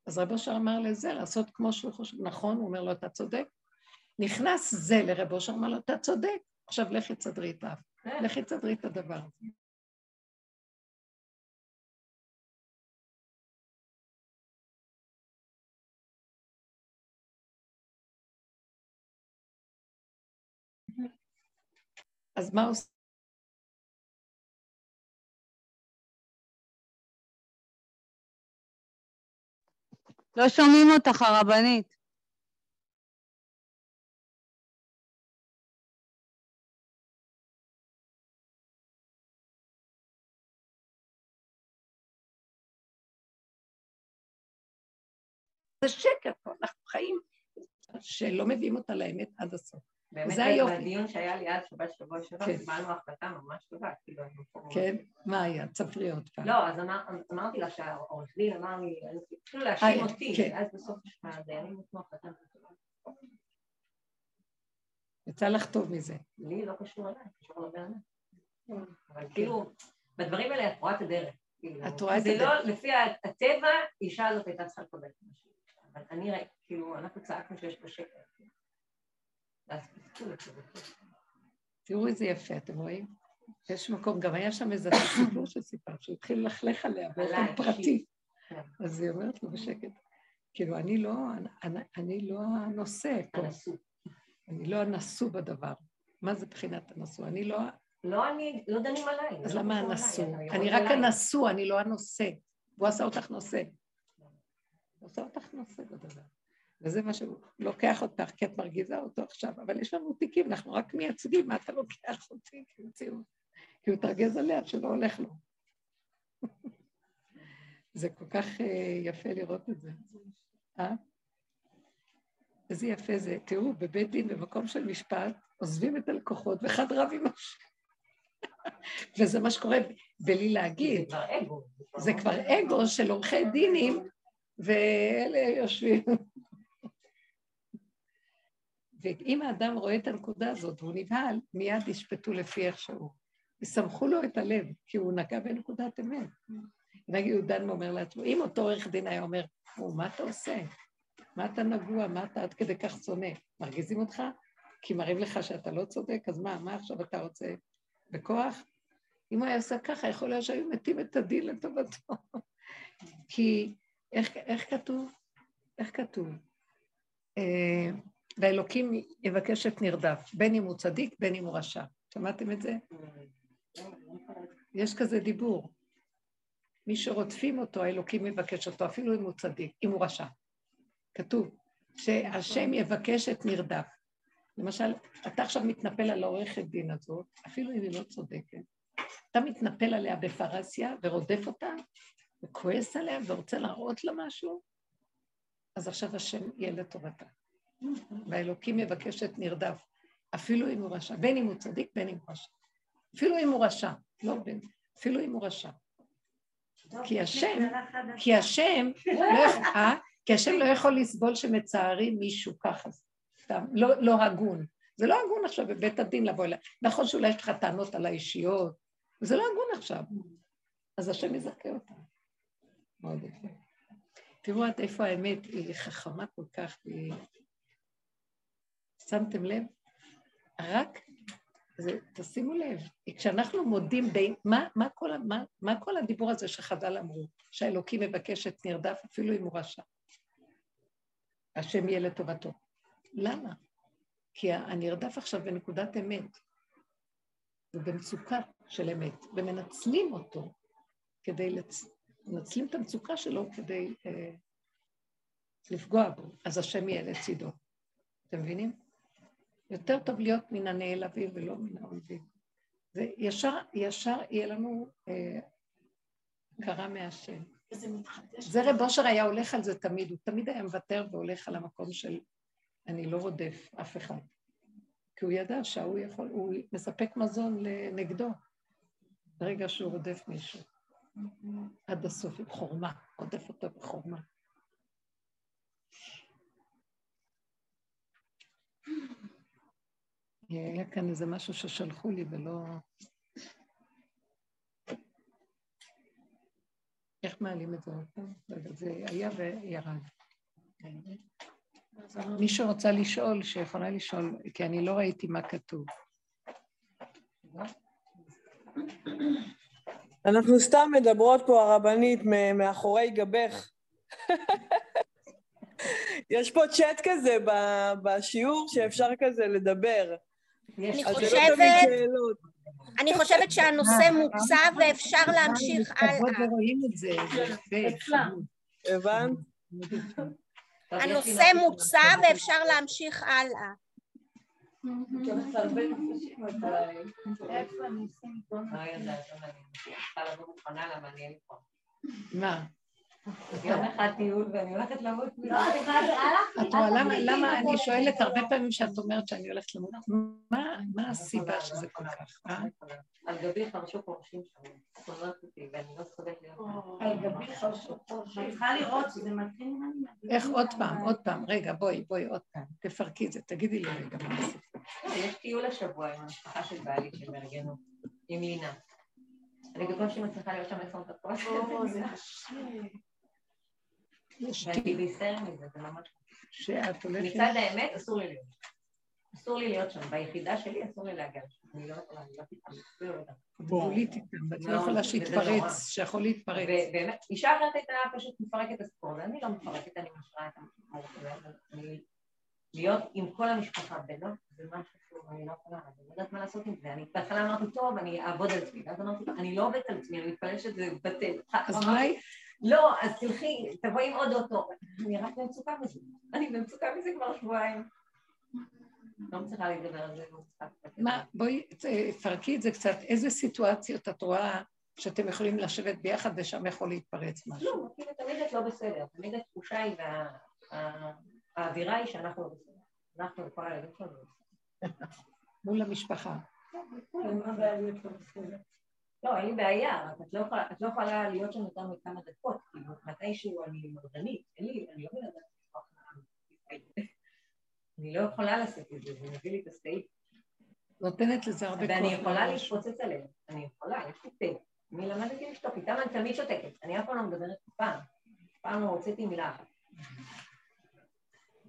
אז רב אושר אמר לזה, לעשות כמו שהוא חושב, נכון, הוא אומר לו, אתה צודק. נכנס זה לרב אושר, אמר לו, אתה צודק, עכשיו לכי תסדרי את האף. [laughs] לכי תסדרי את הדבר הזה. אז מה עושים? לא שומעים אותך, הרבנית. זה שקר פה, אנחנו חיים שלא מביאים אותה לאמת עד הסוף. באמת, זה. בדיון שהיה לי עד שבת שבוע שעבר, כן. קיבלנו החלטה ממש טובה, כאילו. כן? מה היה? ספרי עוד פעם. לא, אז אמר- אמרתי לה שהעורך דין אמר לי, התחילו להאשים אה, אותי, כן. ואז בסוף הדיינים נתנו החלטה. יצא לך טוב מזה. לי לא קשור אליי, קשור לבן אדם. אבל כאילו, בדברים האלה את רואה את הדרך. כאילו, את רואה את זה הדרך. לא, לפי הטבע, אישה הזאת הייתה צריכה לקבל את ביקשה. אבל אני ראיתי, כאילו, אנחנו צעקנו שיש פה שקר. תראו איזה יפה, אתם רואים? יש מקום, גם היה שם איזה סיפור שסיפרת, שהוא התחיל ללכלך עליה באופן פרטי. כן. אז היא אומרת לו בשקט, כאילו, אני לא, אני, אני לא הנושא פה. אני לא הנשוא בדבר. מה זה בחינת הנשוא? אני לא... לא אני, לא דנים עליי. אז לא למה הנשוא? אני רק. הנשוא, אני לא הנושא. הוא עשה אותך נושא. הוא עשה אותך נושא בדבר. וזה מה שהוא לוקח אותך, כי את מרגיזה אותו עכשיו, אבל יש לנו תיקים, אנחנו רק מייצגים, מה אתה לוקח אותי כמציאות? כי הוא תרגז עליה שלא הולך לו. [laughs] זה כל כך אה, יפה לראות את זה. אה? איזה יפה זה. תראו, בבית דין, במקום של משפט, עוזבים את הלקוחות, ואחד רב עם השני. [laughs] וזה מה שקורה בלי להגיד. זה כבר אגו. זה כבר אגו של עורכי דינים, ואלה יושבים. ואם האדם רואה את הנקודה הזאת והוא נבהל, מיד ישפטו לפי איך שהוא. יסמכו לו את הלב, כי הוא נגע בנקודת אמת. נגיד יהודן אומר לעצמו, אם אותו עורך דין היה אומר, "נו, מה אתה עושה? מה אתה נגוע? מה אתה עד כדי כך שונא? מרגיזים אותך? כי מראים לך שאתה לא צודק, אז מה, מה עכשיו אתה רוצה? בכוח? אם הוא היה עושה ככה, יכול להיות שהיו מתים את הדין לטובתו. [laughs] כי איך, איך כתוב? איך כתוב? אה, והאלוקים יבקש את נרדף, בין אם הוא צדיק, בין אם הוא רשע. שמעתם את זה? יש כזה דיבור. מי שרודפים אותו, האלוקים יבקש אותו, אפילו אם הוא צדיק, אם הוא רשע. כתוב, שהשם יבקש את נרדף. למשל, אתה עכשיו מתנפל על העורכת דין הזאת, אפילו אם היא לא צודקת. אתה מתנפל עליה בפרהסיה ורודף אותה, וכועס עליה ורוצה להראות לה משהו, אז עכשיו השם יהיה לטובתה. והאלוקים יבקש את נרדף, אפילו אם הוא רשע, בין אם הוא צדיק, בין אם הוא רשע. אפילו אם הוא רשע, לא בין, אפילו אם הוא רשע. כי השם, כי השם לא אה? כי השם לא יכול לסבול שמצערים מישהו ככה, סתם, לא, לא הגון. זה לא הגון עכשיו בבית הדין לבוא אליי. נכון שאולי יש לך טענות על האישיות, זה לא הגון עכשיו. אז השם יזכה אותה. מאוד יפה. תראו עד איפה האמת היא חכמה כל כך, היא... שמתם לב? רק, זה, תשימו לב, כשאנחנו מודים, ב... מה, מה, כל, מה, מה כל הדיבור הזה שחז"ל אמרו, שהאלוקים מבקש את נרדף אפילו אם הוא רשע? השם יהיה לטובתו. למה? כי הנרדף עכשיו בנקודת אמת, ובמצוקה של אמת, ומנצלים אותו כדי, לצ... מנצלים את המצוקה שלו כדי אה, לפגוע בו, אז השם יהיה לצידו. אתם מבינים? יותר טוב להיות מן הנעלבים ולא מן האויבים. זה ישר, ישר יהיה לנו אה, הכרה מהשם. זה רב אושר היה הולך על זה תמיד, הוא תמיד היה מוותר והולך על המקום של אני לא רודף אף אחד. כי הוא ידע שהוא יכול, הוא מספק מזון נגדו, ברגע שהוא רודף מישהו. עד הסוף עם חורמה, רודף אותו בחורמה. היה כאן איזה משהו ששלחו לי ולא... איך מעלים את זה עוד פעם? לא זה היה וירד. מי שרוצה לשאול, שיכולה לשאול, כי אני לא ראיתי מה כתוב. אנחנו סתם מדברות פה, הרבנית, מאחורי גבך. יש פה צ'אט כזה בשיעור שאפשר כזה לדבר. אני לא חושבת. אני חושבת שהנושא מוצע ואפשר להמשיך הלאה. ורואים את זה, זה יפה, חמוד. הבנת? הנושא מוצע ואפשר להמשיך הלאה. לא יודעת, לא מעניין. צריכה לבוא מוכנה למה אני אין פה. מה? יום אחד טיול ואני הולכת למות. לא, את אל למה, אני. שואלת הרבה פעמים שאת אומרת שאני הולכת למות, מה, מה הסיבה שזה כל כך, אה? על גבי חרשו חורשים שם. ואני לא. על גבי חרשות. את צריכה לראות שזה מתחיל נראה לי מהדיבור איך עוד פעם, עוד פעם, רגע, בואי, בואי, עוד פעם, תפרקי את זה, תגידי לי רגע מה הסיפור. לא, יש טיול השבוע עם המשפחה של בעלי שהם ארגנו, עם לינה. אני בקושי מצליחה להיות שם עשר דקות. או, זה קשה. יש ואני בהיסטריה מזה, זה ממש... שאת הולכת... מצד האמת אסור לי להיות. אסור לי להיות שם, ביחידה שלי אסור לי להגיע לשם, אני לא יכולה, אני לא לא יודעת. גבולית איתם, ואת לא יכולה שיתפרץ, שיכול להתפרץ. ובאמת, אישה אחרת הייתה פשוט מפרקת את הסיפור, ואני לא מפרקת, אני משרה את אני... להיות עם כל המשפחה בנות, זה משהו שאני לא יכולה, אני לא יודעת מה לעשות עם זה. אני בהתחלה אמרתי, טוב, אני אעבוד על עצמי, ואז אמרתי, אני לא עובדת על עצמי, אני מתפלאת שזה בטל. אז אולי... לא, אז תלכי, תבואי עם עוד אוטו. אני רק במצוקה מזה. אני במצוקה מזה כבר שבועיים. לא מצליחה לדבר על זה, לא מה, בואי תפרקי את זה קצת. איזה סיטואציות את רואה שאתם יכולים לשבת ביחד ושם יכול להתפרץ משהו? לא, כאילו תמיד את לא בסדר. תמיד התחושה היא, והאווירה היא שאנחנו לא בסדר. אנחנו וכל הילדים שלנו לא. מול המשפחה. לא, אין לי בעיה, רק את לא יכולה, את לא יכולה להיות שם יותר מכמה דקות, כאילו, מתישהו אני מרדנית, אין לי, אני לא מבינה אני לא יכולה לעשות את זה, זה מביא לי את הסטייק. נותנת לזה הרבה כוח. ואני יכולה להתפוצץ עליהם, אני יכולה, יש לי פה. אני למדתי לשתוק, איתם אני תמיד שותקת, אני אף פעם לא מדברת פעם, פעם לא הוצאתי מילה אחת.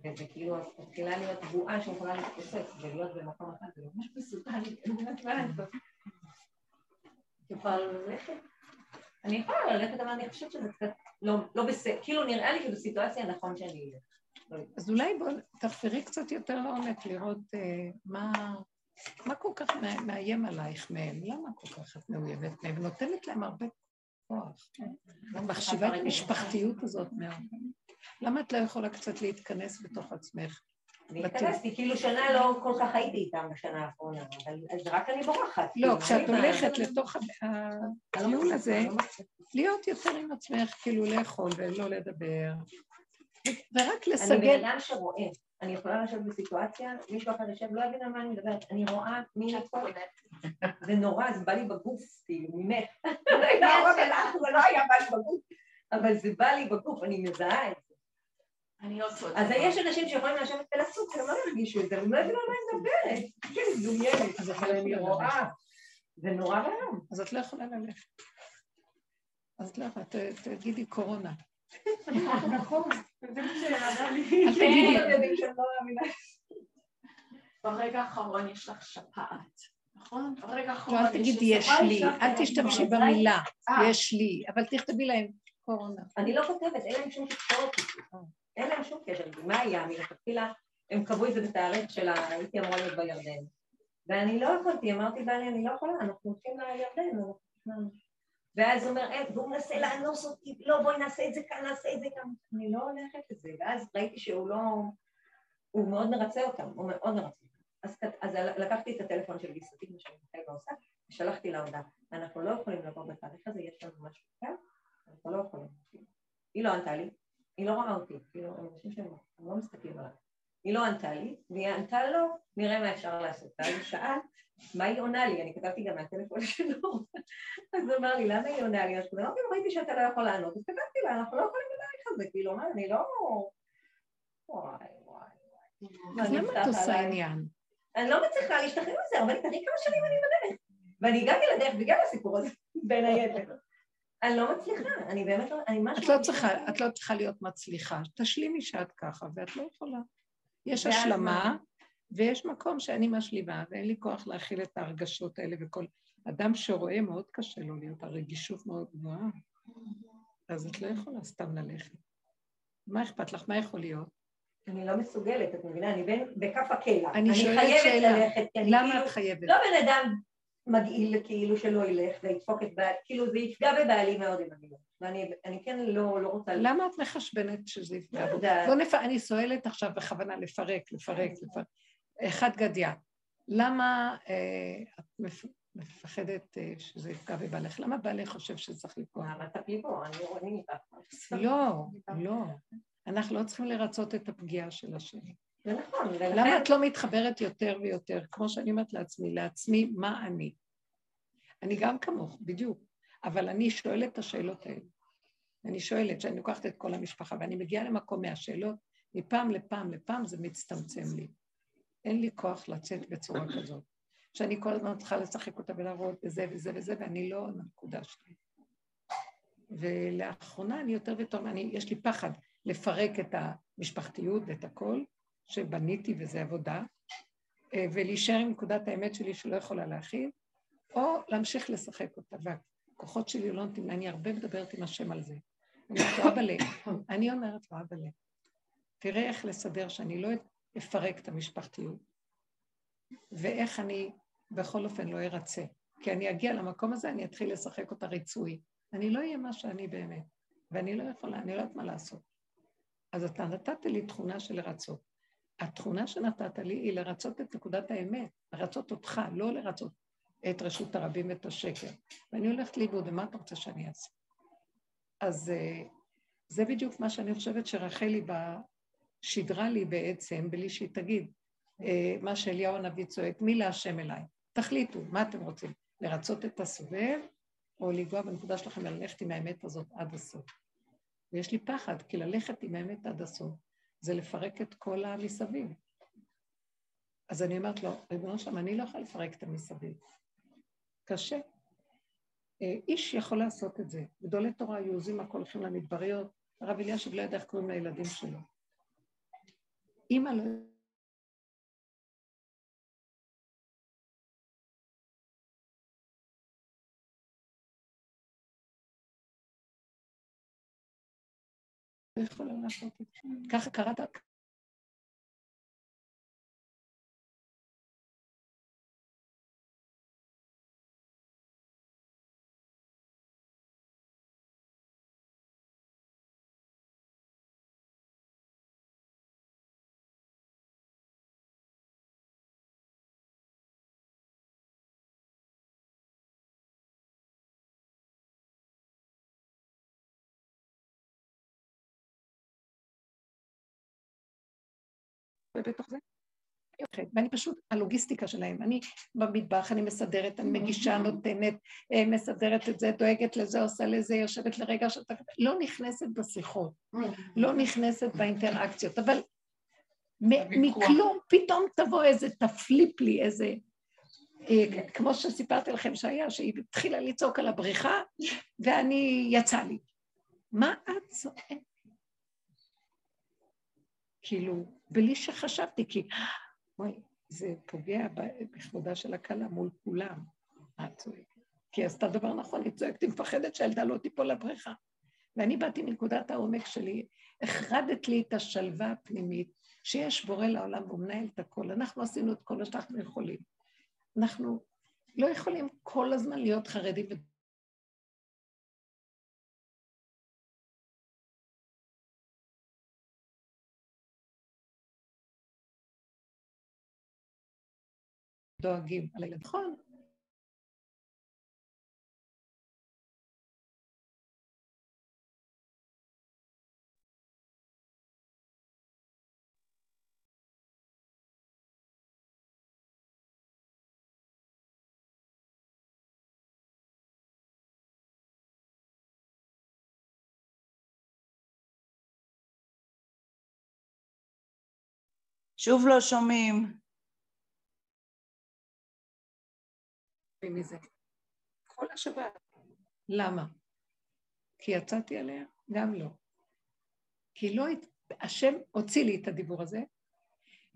וזה כאילו, מתחילה להיות בועה שיכולה להתפוצץ ולהיות במקום אחד, זה ממש מסוכן, אני אומרת מה לעשות. את יכולה ללכת? אני יכולה ללכת, אבל אני חושבת שזה קצת לא, לא בסדר, כאילו נראה לי שבסיטואציה נכון שאני אלך. אז אולי בואו תחפרי קצת יותר לעומק, לראות אה, מה, מה כל כך מאיים עלייך מהם, למה כל כך את מאוימת מהם, ונותנת להם הרבה כוח. מחשיבה את המשפחתיות הזאת מאוד. למה את לא יכולה קצת להתכנס בתוך עצמך? אני התכנסתי, כאילו שנה לא כל כך הייתי איתם בשנה האחרונה, אבל אז רק אני בורחת. לא, כשאת הולכת לתוך הטיול הזה, להיות יותר עם עצמך, כאילו לאכול ולא לדבר, ורק לסגל... אני בן אדם שרואה. אני יכולה לשבת בסיטואציה, מישהו אחר יושב, לא יבין על מה אני מדברת, אני רואה מי פה, זה נורא, זה בא לי בגוף, כאילו, ממך. [laughs] זה לא היה בא לי בגוף, אבל זה בא לי בגוף, אני מזהה את זה. אז יש אנשים שיכולים לשבת ולצוק, הם לא ירגישו את זה, הם לא יבינו על מה אני מדברת. כן, מדומיינת, אבל אני רואה. זה נורא ואיום. אז את לא יכולה ללכת. אז את לא יכולה, תגידי קורונה. נכון, זה מה שירדה לי. אל תגידי. ברגע האחרון יש לך שפעת. נכון? ברגע האחרון לא, אל תגידי יש לי, אל תשתמשי במילה יש לי, אבל תכתבי להם קורונה. אני לא כותבת, אין להם שום תקשורת. אין להם שום קשר. מה היה? מלכתחילה הם קבעו את זה בתאריך של. הייתי אמורה להיות בירדן. ואני לא יכולתי, אמרתי בעלי, אני לא יכולה, אנחנו הולכים לירדן. ואז הוא אומר, והוא מנסה לאנוס אותי, לא בואי נעשה את זה כאן, נעשה את זה כאן. אני לא הולכת לזה, ואז ראיתי שהוא לא... הוא מאוד מרצה אותם, הוא מאוד מרצה אותם. אז, אז לקחתי את הטלפון של גיסתי, כמו שאני מתחילה ועושה, ושלחתי לה הודעה. אנחנו לא יכולים לבוא בתאריך הזה, יש לנו משהו כאן, אנחנו לא יכולים. היא לא ענתה לי, היא לא רואה אותי, כאילו, הם אנשים שהם לא מסתכלים עליי. היא לא ענתה לי, והיא ענתה לו, נראה מה אפשר לעשות. ואז הוא שאל, מה היא עונה לי? אני כתבתי גם מהטלפון שלו. אז הוא אמר לי, למה היא עונה לי? אז אמרתי לו, ראיתי שאתה לא יכול לענות, אז כתבתי לה, אנחנו לא יכולים לדעת על זה, כאילו, מה, אני לא... וואי, וואי, וואי. אז למה את עושה עניין? אני לא מצליחה להשתחרר מזה, אבל תראי כמה שנים אני בדרך. ואני הגעתי לדרך בגלל הסיפור הזה, בין היתר. אני לא מצליחה, אני באמת לא, אני משהו... את לא צריכה, את לא צריכה להיות מצליחה. תשלימי שאת ככה, ואת לא יכולה. יש השלמה, ויש מקום שאני משלימה, ואין לי כוח להכיל את ההרגשות האלה וכל... אדם שרואה, מאוד קשה לו להיות, הרגישות מאוד גבוהה. אז את לא יכולה סתם ללכת. מה אכפת לך? מה יכול להיות? אני לא מסוגלת, את מבינה? אני בכף הקלע. אני שואלת שאלה, למה כאילו, את חייבת? לא בן אדם מגעיל כאילו שלא ילך וידפוק את בעלי, כאילו זה יפגע בבעלי מאוד אם אני לא. ואני כן לא, לא רוצה... למה את מחשבנת שזה יפגע בו? בוא נפ... אני שואלת עכשיו בכוונה לפרק, לפרק, לפרק. אחד גדיה, למה אה, את מפחדת אה, שזה יפגע בבעלך? למה בעלך חושב שזה צריך לפגוע? למה תפלי בו? אני רואה לא, לא. אנחנו לא צריכים לרצות את הפגיעה של השני. נכון. למה את לא מתחברת יותר ויותר, כמו שאני אומרת לעצמי, לעצמי, מה אני? אני גם כמוך, בדיוק, אבל אני שואלת את השאלות האלה. אני שואלת, שאני לוקחת את כל המשפחה, ואני מגיעה למקום מהשאלות, מפעם לפעם לפעם זה מצטמצם לי. אין לי כוח לצאת בצורה כזאת. שאני כל הזמן צריכה לשחק אותה ולהראות בזה וזה וזה, ואני לא הנקודה שלי. ולאחרונה אני יותר ויותר, יש לי פחד לפרק את המשפחתיות ואת הכל, שבניתי וזה עבודה, אה, ולהישאר עם נקודת האמת שלי שלא יכולה להכיל, או להמשיך לשחק אותה, והכוחות שלי לא נותנים, אני הרבה מדברת עם השם על זה. אני אומרת לו, אבאלה, [coughs] אני אומרת לו, אבאלה, תראה איך לסדר שאני לא אפרק את המשפחתיות, ואיך אני בכל אופן לא ארצה. כי אני אגיע למקום הזה, אני אתחיל לשחק אותה ריצוי. אני לא אהיה מה שאני באמת, ואני לא יכולה, אני לא יודעת מה לעשות. אז אתה נתת לי תכונה של לרצות. התכונה שנתת לי היא לרצות את נקודת האמת, לרצות אותך, לא לרצות את רשות הרבים ואת השקר. ואני הולכת לאיבוד, ומה אתה רוצה שאני אעשה? אז אה, זה בדיוק מה שאני חושבת שרחלי שידרה לי בעצם, בלי שהיא תגיד, אה, מה שאליהו הנביא צועק, מי להשם אליי? תחליטו, מה אתם רוצים? לרצות את הסובב, או לנגוע בנקודה שלכם וללכת עם האמת הזאת עד הסוף. ויש לי פחד, כי ללכת עם האמת עד הסוף זה לפרק את כל המסביב. אז אני אומרת לו, ריבונו שלם, אני לא יכולה לפרק את המסביב. קשה. אה, איש יכול לעשות את זה. גדולי תורה היו עוזים הכל, הולכים למדבריות, הרב אלישיב לא ידע איך קוראים לילדים שלו. אימא לא לא יכולה לעשות את זה. ככה קראת, ובתוך זה ואני פשוט, הלוגיסטיקה שלהם, אני במטבח, אני מסדרת, אני מגישה, נותנת, אה, מסדרת את זה, דואגת לזה, עושה לזה, יושבת לרגע שאתה... לא נכנסת בשיחות, לא נכנסת באינטראקציות, אבל מכלום פתאום תבוא איזה, תפליפ לי איזה... אה, כמו שסיפרתי לכם שהיה, שהיא התחילה לצעוק על הבריכה, ואני, יצא לי. מה את צועקת? כאילו, בלי שחשבתי, כי וואי, זה פוגע בכבודה של הכלה מול כולם. מה צועקת? כי עשתה דבר נכון, היא צועקת, היא מפחדת שהילדה לא תיפול לבריכה. ואני באתי מנקודת העומק שלי, החרדת לי את השלווה הפנימית, שיש בורא לעולם והוא מנהל את הכל. אנחנו עשינו את כל מה שאנחנו יכולים. אנחנו לא יכולים כל הזמן להיות חרדים דואגים על הילד. נכון. שוב לא שומעים. מזה. כל השבת. למה? כי יצאתי עליה? גם לא. כי לא, השם הוציא לי את הדיבור הזה,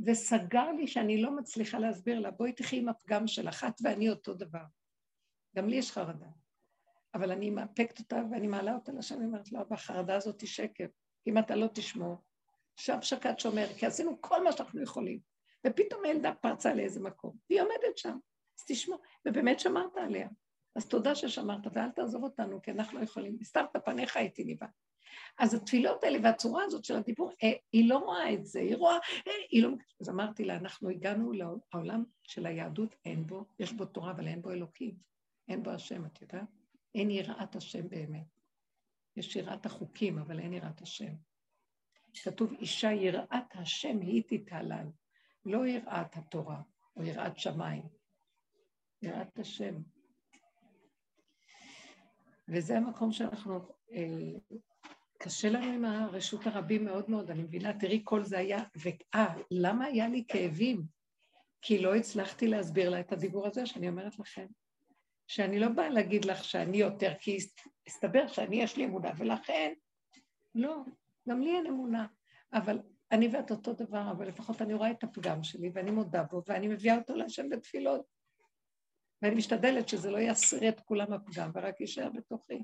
וסגר לי שאני לא מצליחה להסביר לה, בואי תחי עם הפגם שלך, את ואני אותו דבר. גם לי יש חרדה. אבל אני מאפקת אותה ואני מעלה אותה לשם, אני אומרת לו, אבא, החרדה הזאת היא שקר. אם אתה לא תשמור, שם שקד שומר, כי עשינו כל מה שאנחנו יכולים. ופתאום הילדה פרצה לאיזה מקום, והיא עומדת שם. אז תשמור, ובאמת שמרת עליה. אז תודה ששמרת, ואל תעזוב אותנו, כי אנחנו לא יכולים. הסתרת פניך איתי ניבה. אז התפילות האלה והצורה הזאת של הדיבור, אה, היא לא רואה את זה, היא רואה, אה, היא לא... אז אמרתי לה, אנחנו הגענו לעולם של היהדות, אין בו, יש בו תורה, אבל אין בו אלוקים. אין בו השם, את יודעת? אין יראת השם באמת. יש יראת החוקים, אבל אין יראת השם. כתוב, אישה יראת השם היא תתעלל, לא יראת התורה או יראת שמיים. יראת השם. וזה המקום שאנחנו, אה, קשה לנו עם הרשות הרבים מאוד מאוד, אני מבינה, תראי, כל זה היה, ואה, למה היה לי כאבים? כי לא הצלחתי להסביר לה את הדיבור הזה שאני אומרת לכם, שאני לא באה להגיד לך שאני יותר, כי הסתבר שאני יש לי אמונה, ולכן, לא, גם לי אין אמונה, אבל אני ואת אותו דבר, אבל לפחות אני רואה את הפגם שלי ואני מודה בו ואני מביאה אותו להשם בתפילות. ואני משתדלת שזה לא יסיר את כולם הפגם ורק יישאר בתוכי.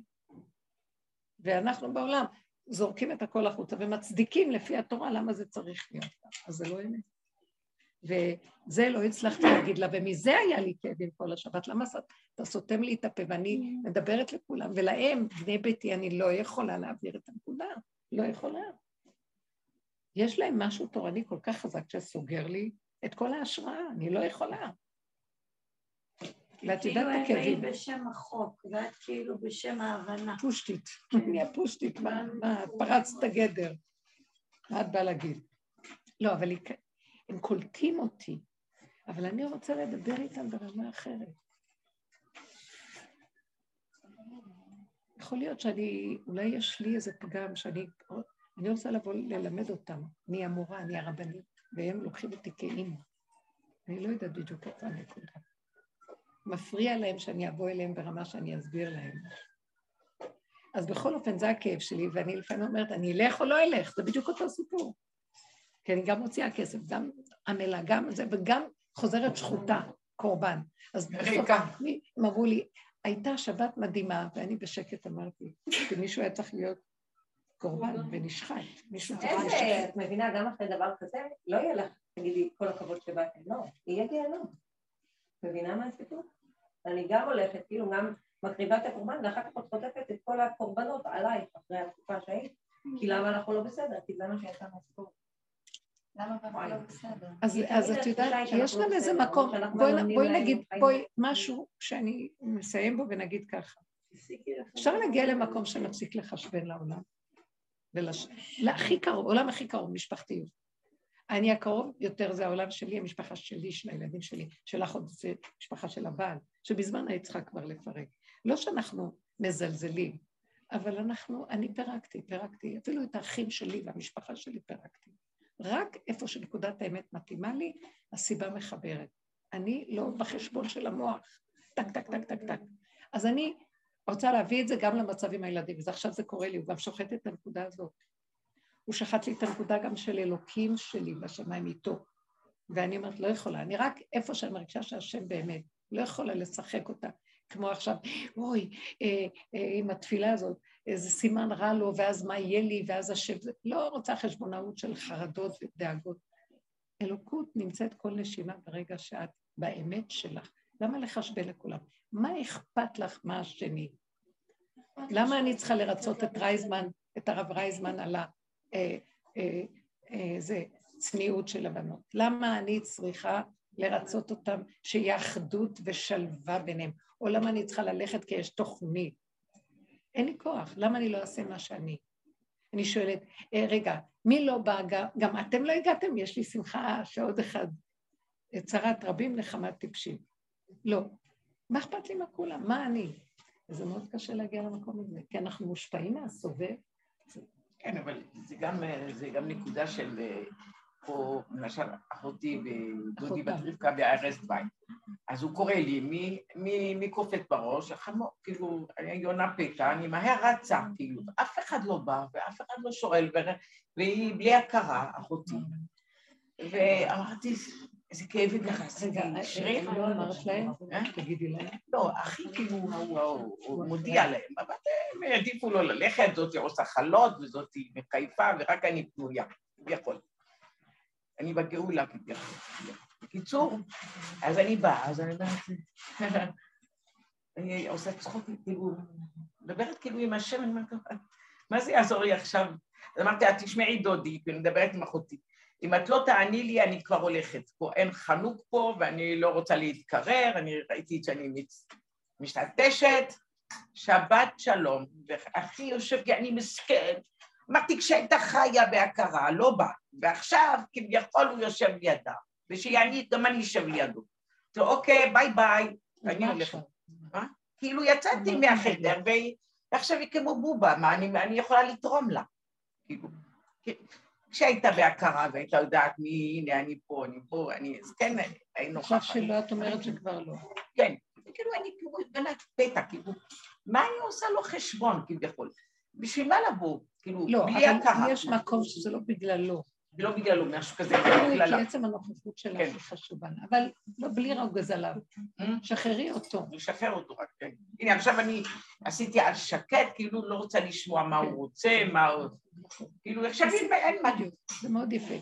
ואנחנו בעולם זורקים את הכל החוצה ומצדיקים לפי התורה למה זה צריך להיות אז זה לא אמת. וזה לא הצלחתי להגיד לה, ומזה היה לי כאבים כל השבת. למה אתה סותם לי את הפה ואני מדברת לכולם, ולהם, בני ביתי, אני לא יכולה להעביר את הנקודה, לא יכולה. יש להם משהו תורני כל כך חזק שסוגר לי את כל ההשראה, אני לא יכולה. ואת יודעת את הכאבים. כאילו הם באים בשם החוק, ואת כאילו בשם ההבנה. פושטית, אני הפושטית, מה, מה, פרצת גדר. מה את באה להגיד? לא, אבל הם קולטים אותי, אבל אני רוצה לדבר איתם ברמה אחרת. יכול להיות שאני, אולי יש לי איזה פגם שאני אני רוצה לבוא ללמד אותם. אני המורה, אני הרבנית, והם לוקחים אותי כאימא. אני לא יודעת בדיוק איפה הנקודה. מפריע להם שאני אבוא אליהם ברמה שאני אסביר להם. אז בכל אופן, זה הכאב שלי, ואני לפעמים אומרת, אני אלך או לא אלך, זה בדיוק אותו סיפור. כי אני גם מוציאה כסף, גם עמלה, גם זה, וגם חוזרת שחוטה, קורבן. אז בסוף, הם אמרו לי, הייתה שבת מדהימה, ואני בשקט אמרתי, כי מישהו היה צריך להיות קורבן ונשחט. מישהו צריך לשחט. איזה, את מבינה, גם אחרי דבר כזה, לא יהיה לך, תגידי, כל הכבוד שבאתם, לא, יהיה גיהנום. מבינה מה הסיפור? אני גם הולכת, כאילו גם מקריבה את הקורבן, ואחר כך את חוטפת את כל הקורבנות עלייך אחרי התקופה שהיית, כי למה אנחנו לא בסדר? כי זה מה שיצא מהסיפור. אז את יודעת, יש גם איזה מקום, בואי נגיד, בואי, משהו שאני מסיים בו ונגיד ככה. אפשר להגיע למקום שנפסיק לחשבן לעולם. להכי קרוב, עולם הכי קרוב, משפחתיות. אני הקרוב יותר זה העולם שלי, המשפחה שלי, של הילדים שלי, שלך עוד זה משפחה של הבעל, שבזמן צריכה כבר לפרק. לא שאנחנו מזלזלים, אבל אנחנו, אני פירקתי, פירקתי, אפילו את האחים שלי והמשפחה שלי פירקתי. רק איפה שנקודת האמת מתאימה לי, הסיבה מחברת. אני לא בחשבון של המוח, טק, טק, טק, טק, טק. אז אני רוצה להביא את זה גם למצב עם הילדים, ועכשיו זה קורה לי, הוא גם שוחט את הנקודה הזאת. הוא שחט לי את הנקודה גם של אלוקים שלי בשמיים איתו. ואני אומרת, לא יכולה, אני רק איפה שאני מרגישה שהשם באמת, לא יכולה לשחק אותה. כמו עכשיו, אוי, אה, אה, עם התפילה הזאת, איזה סימן רע לו, ואז מה יהיה לי, ואז השם, לא רוצה חשבונאות של חרדות ודאגות. אלוקות נמצאת כל נשימה ברגע שאת באמת שלך. למה לחשבן לכולם? מה אכפת לך מה השני? למה אני צריכה לרצות את רייזמן, את הרב רייזמן על איזה אה, אה, צניעות של הבנות? למה אני צריכה לרצות אותם שיהיה אחדות ושלווה ביניהם? או למה אני צריכה ללכת כי יש תוכנית? אין לי כוח, למה אני לא אעשה מה שאני? אני שואלת, אה, רגע, מי לא בא? גם אתם לא הגעתם? יש לי שמחה שעוד אחד. צרת רבים נחמת טיפשים. לא. מה אכפת לי מה כולם? מה אני? וזה מאוד קשה להגיע למקום הזה, כי אנחנו מושפעים מהסובב. כן, אבל זה גם, זה גם נקודה של, פה, למשל, אחותי ודודי בת רבקה בארז בית. אז הוא קורא לי, מי, מי, מי קופץ בראש? החמור, כאילו, אני יונה פתע, אני מהר רצה, כאילו, אף אחד לא בא ואף אחד לא שואל, והיא בלי הכרה, אחותי. ואמרתי, איזה כאבים נכנסתי. רגע, לא אמרת להם? תגידי להם. לא, אחי כאילו, הוא מודיע להם, אבל הם העדיפו לו ללכת, זאתי עושה חלות וזאתי מחיפה, ורק אני פנויה, כביכול. אני בגאולה כביכול. בקיצור, אז אני באה, אז אני אומרת, אני עושה צחוק, כאילו, מדברת כאילו עם השם, אני אומרת, מה זה יעזור לי עכשיו? אז אמרתי, תשמעי דודי, ואני מדברת עם אחותי. אם את לא תעני לי, אני כבר הולכת. פה אין חנוק פה, ואני לא רוצה להתקרר, אני ראיתי שאני מצ... משתתשת. שבת שלום, ואחי יושב כי אני מסכן. אמרתי, כשהייתה חיה בהכרה, לא בא, ועכשיו כביכול הוא יושב לידה, ושיעני, גם אני אשב לידו. אז אוקיי, ביי ביי, ואני הולכת. כאילו יצאתי מהחדר, ועכשיו היא כמו בובה, מה אני, אני יכולה לתרום לה? כאילו, כשהיית בהכרה והיית יודעת מי, הנה, אני פה, אני פה, אני, אז כן, היינו ככה. עכשיו שלא, את אומרת שכבר לא. כן, כאילו, אני כאילו בנת פתע, כאילו, מה אני עושה לו חשבון, כביכול? בשביל מה לבוא? כאילו, לא, בלי הכרה. לא, אבל יש מקום שזה לא בגללו. ולא בגללו, משהו כזה, כי בגללה. עצם הנוכחות שלך כן. היא חשובה אבל לא בלי רוגז עליו. שחררי אותו. לשחרר אותו רק, כן. הנה, עכשיו אני עשיתי על שקט, כאילו לא רוצה לשמוע מה הוא רוצה, מה הוא... כאילו, עכשיו אין מה... זה מאוד יפה.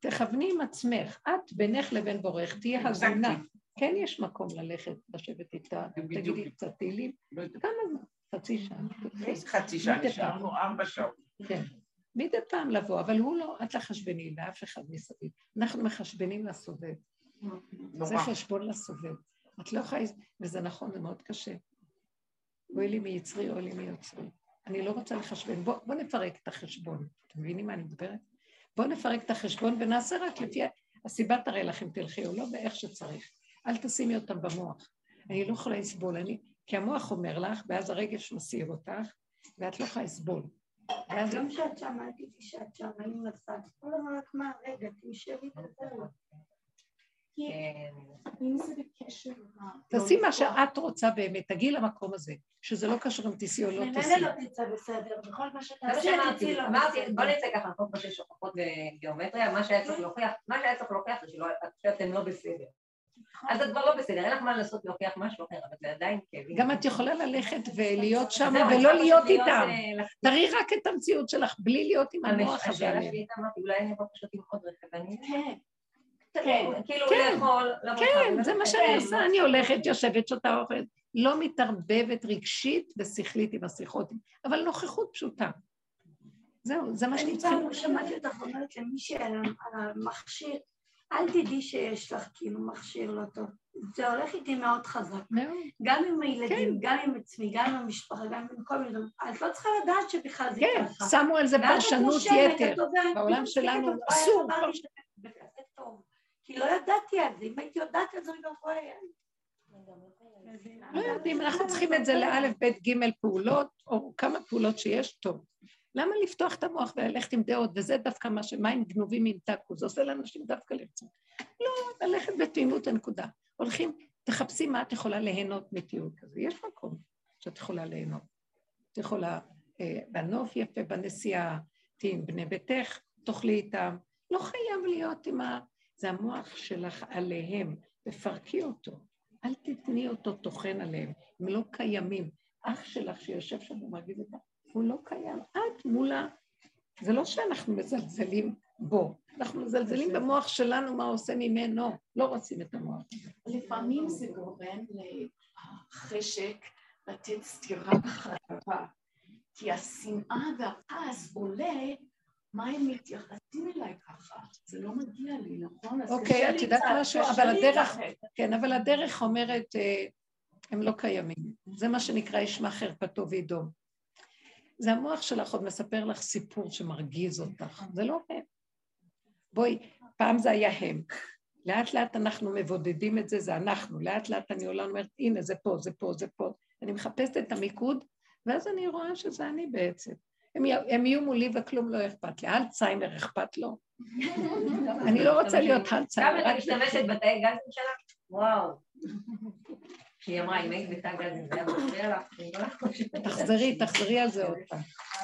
תכווני עם עצמך, את בינך לבין בורך, תהיה הגונה. כן יש מקום ללכת, לשבת איתה, תגידי קצת תהילים. כמה זמן? חצי שעה. חצי שעה נשארנו? ארבע שעות. כן. מדי פעם לבוא, אבל הוא לא, את תחשבני לאף אחד מסביב. אנחנו מחשבנים לסובב. זה. חשבון לסובב. את לא יכולה, וזה נכון, זה מאוד קשה. אוי לי מיצרי, אוי לי מיוצרי. אני לא רוצה לחשבן. בוא, בוא נפרק את החשבון. אתם מבינים מה אני מדברת? בואו נפרק את החשבון ונעשה רק לפי... הסיבה תראה לך אם תלכי או לא, ואיך שצריך. אל תשימי אותם במוח. אני לא יכולה לסבול, אני... כי המוח אומר לך, ואז הרגש מסיר אותך, ואת לא יכולה לסבול. ואז... גם כשאת שם, אל תדעי שאת שם, אני מנסה. כל הזמן רק מה, רגע, תנשבי וזהו. ה... תעשי מה שאת רוצה באמת, תגיעי למקום הזה, שזה לא קשור אם תיסעי או לא ממילא תיסעי. לא תצא בסדר, בכל מה שתעשי, לא אמרתי, בסדר. בוא נצא ככה, כל פעם שיש הוכחות בגיאומטריה, מה שהיה צריך להוכיח, מה שהיה צריך להוכיח זה שאתם לא בסדר. אז את כבר לא בסדר, אין לך מה לעשות להוכיח משהו אחר, אבל זה עדיין כאבים. גם את יכולה ללכת ולהיות שם אני ולא להיות איתם. אה, תראי רק את המציאות שלך, בלי להיות עם המוח הזה. השאלה. שלי הייתה, אמרתי, אולי אני אבוא פשוט עם עוד רכב, ואני... כן. כן, כאילו כן, לאכול, לבוא כן, לך, זה מה שאני כן. עושה, אני הולכת, יושבת, שותה אוכל, לא מתערבבת רגשית ושכלית עם השיחות, אבל נוכחות פשוטה. זהו, זה מה אני שאני צריכה. פעם שמעתי אותך אומרת למישהי על ה- על המכשיר, אל תדעי שיש לך כאילו מכשיר לא טוב. זה הולך איתי מאוד חזק. מאוד. גם עם הילדים, כן. גם עם עצמי, גם עם המשפחה, גם עם כל מיני דברים. את לא צריכה לדעת שבכלל זה כן, ככה. שמו על זה פרשנות יתר. בעולם שלנו אסור טוב. כי לא ידעתי על זה, אם הייתי יודעת על זה, גם וואי, לא יודעים, אנחנו צריכים את זה לאלף, בית, גימל פעולות, או כמה פעולות שיש, טוב. למה לפתוח את המוח וללכת עם דעות, וזה דווקא מה שמים גנובים ימתקו, זה עושה לאנשים דווקא לרצות. לא, ללכת בתמימות הנקודה. הולכים, תחפשי מה את יכולה ליהנות מטיול כזה, יש מקום שאת יכולה ליהנות. את יכולה, אה, בנוף יפה, בנסיעה, תהיי עם בני ביתך, תאכלי איתם. לא חייב להיות עם ה... זה המוח שלך עליהם, תפרקי אותו. אל תתני אותו טוחן עליהם, הם לא קיימים. אח שלך שיושב שם ומרגיז אותך, הוא לא קיים. את מולה, זה לא שאנחנו מזלזלים בו, אנחנו מזלזלים במוח שלנו, מה עושה ממנו, לא רוצים את המוח. לפעמים זה גורם לחשק לתת סטירה בחרבה, כי השנאה והכעס עולה, מה הם מתייחסים אליי ככה? זה לא מגיע לי, נכון? אוקיי, את יודעת משהו? אבל הדרך. כן, אבל הדרך אומרת, אה, הם לא קיימים. זה מה שנקרא ישמע חרפתו וידום. זה המוח שלך עוד מספר לך סיפור שמרגיז אותך, זה לא הם. בואי, פעם זה היה הם. לאט לאט אנחנו מבודדים את זה, זה אנחנו. לאט לאט אני עולה ואומרת, הנה, זה פה, זה פה, זה פה. אני מחפשת את המיקוד, ואז אני רואה שזה אני בעצם. הם, הם יהיו מולי וכלום לא אכפת לי. אלצהיימר אכפת לו. [laughs] אני לא רוצה להיות כמה אלצהיימר. אני רק- משתמשת בתאי גזים שלך? וואו. היא אמרה, אם היית בתא גזים, זה היה מפריע לך? לא. תחזרי, תחזרי על זה עוד פעם.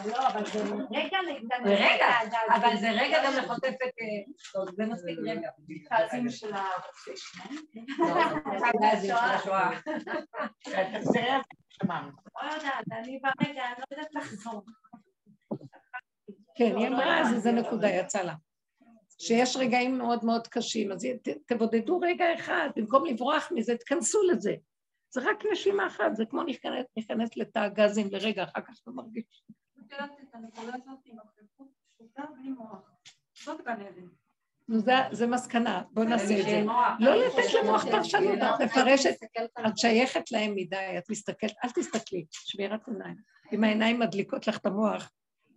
לא, אבל זה רגע רגע, אבל זה רגע גם לחוטף את... אה, טוב, זה מספיק רגע. של לא, [laughs] תא גזים של השואה. תחזרי על זה, שמענו. לא יודעת, אני ברגע, אני לא יודעת לחזור. כן, היא אמרה, אז איזה נקודה יצא לה. שיש רגעים מאוד מאוד קשים, אז תבודדו רגע אחד, במקום לברוח מזה, תכנסו לזה. זה רק נשימה אחת, זה כמו להיכנס, לתא הגזים לרגע, אחר כך אתה מרגיש. את יודעת את הנקודה הזאת עם נוכחות פשוטה בלי מוח. זאת. נו, זה, מסקנה, בואו נעשה את זה. לא לתת למוח פרשנות, את מפרשת, את שייכת להם מדי, את מסתכלת, אל תסתכלי, שמירת עיניים. אם העיניים מדליקות לך את המוח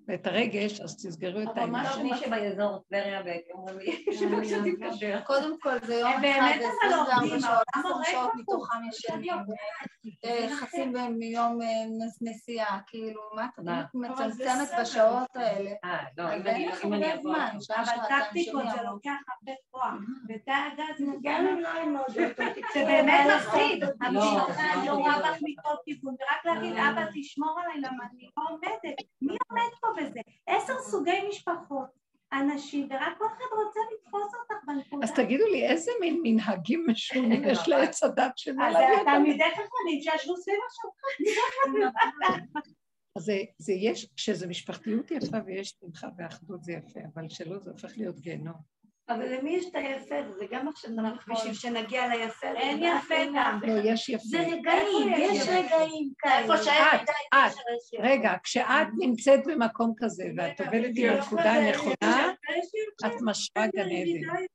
ואת הרגש, אז תסגרו את אבל העיניים. מה מי שבאזור טבריה ביום רביעי, שפשוט תתקשר. קודם כל זה יום הם אחד, באמת אבל 24 עובדים, שעות, העולם 10 הורג שעות. מתוכם ישנים, אה, חצי מיום אה, נס- נסיעה, כאילו, מה את אבל זה מצמצמת. בשעות האלה? אה, לא, אם אני לך אם אני הרבה אבוא... זמן, שעה, אבל טקטיקות זה. לוקח הרבה כוח, ותא הגז גם אם לא הם מאוד. זה באמת מפחיד, לא, המשפחה לא, לא לא. רבה לך מכל כיוון, ורק להגיד, אבא תשמור עליי למה אני לא עומדת, מי עומד פה בזה? עשר סוגי משפחות, אנשים, ורק כל אחד רוצה לתפוס אותך בנקודה. אז תגידו לי, איזה מין מנהגים משונים יש לעץ הדת של מה אז להביא אותם? התלמידי חכמים שישבו סביב השולחן. אז זה, זה יש, כשזה משפחתיות יפה ויש שמחה ואחדות זה יפה, אבל שלא זה הופך להיות גיהנום. אבל למי יש את היפה? זה גם עכשיו אנחנו בשביל שנגיע ליפה. אין יפה גם. לא, יש יפה. זה רגעים, יש? רגעים כאלה. איפה שאת, את, רגע, כשאת נמצאת במקום כזה ואת עובדת עם הנקודה הנכונה, את משרה גן עדן.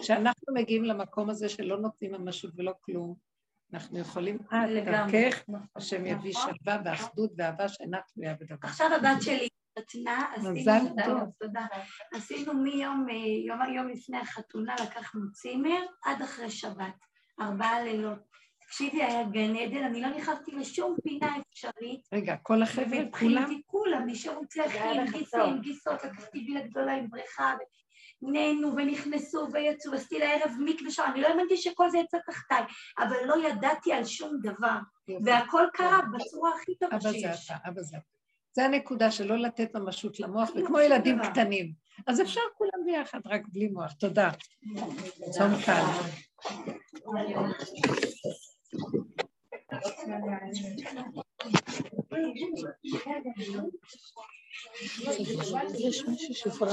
כשאנחנו מגיעים למקום הזה שלא נותנים ממשות ולא כלום, אנחנו יכולים, את לגמרי. דרכך, השם יביא שלווה ואחדות ואהבה שאינה תלויה בדבר. עכשיו הבת שלי עשינו, מזל טוב. תודה, עשינו מיום, אה, יום, יום לפני החתונה, לקחנו צימר עד אחרי שבת, ארבעה לילות. תקשיבי, היה גן עדן, אני לא נכנסתי לשום פינה אפשרית. רגע, כל החבר'ה, כולם? מבחינתי כולם, נשארו זה היה צלחים. גיסים, גיסות, לקחתי וילה גדולה עם בריכה, נהנו ונכנסו ויצאו, עשיתי לערב מקווה שם, אני לא האמנתי שכל זה יצא תחתיי, אבל לא ידעתי על שום דבר, והכל קרה בצורה הכי טובה אבא זה שיש. אתה, אבא זה אתה. זה הנקודה שלא לתת ממשות למוח, וכמו ילדים. קטנים. אז אפשר כולם ביחד, רק בלי מוח. תודה. צום קל. יש מישהו שיכולה...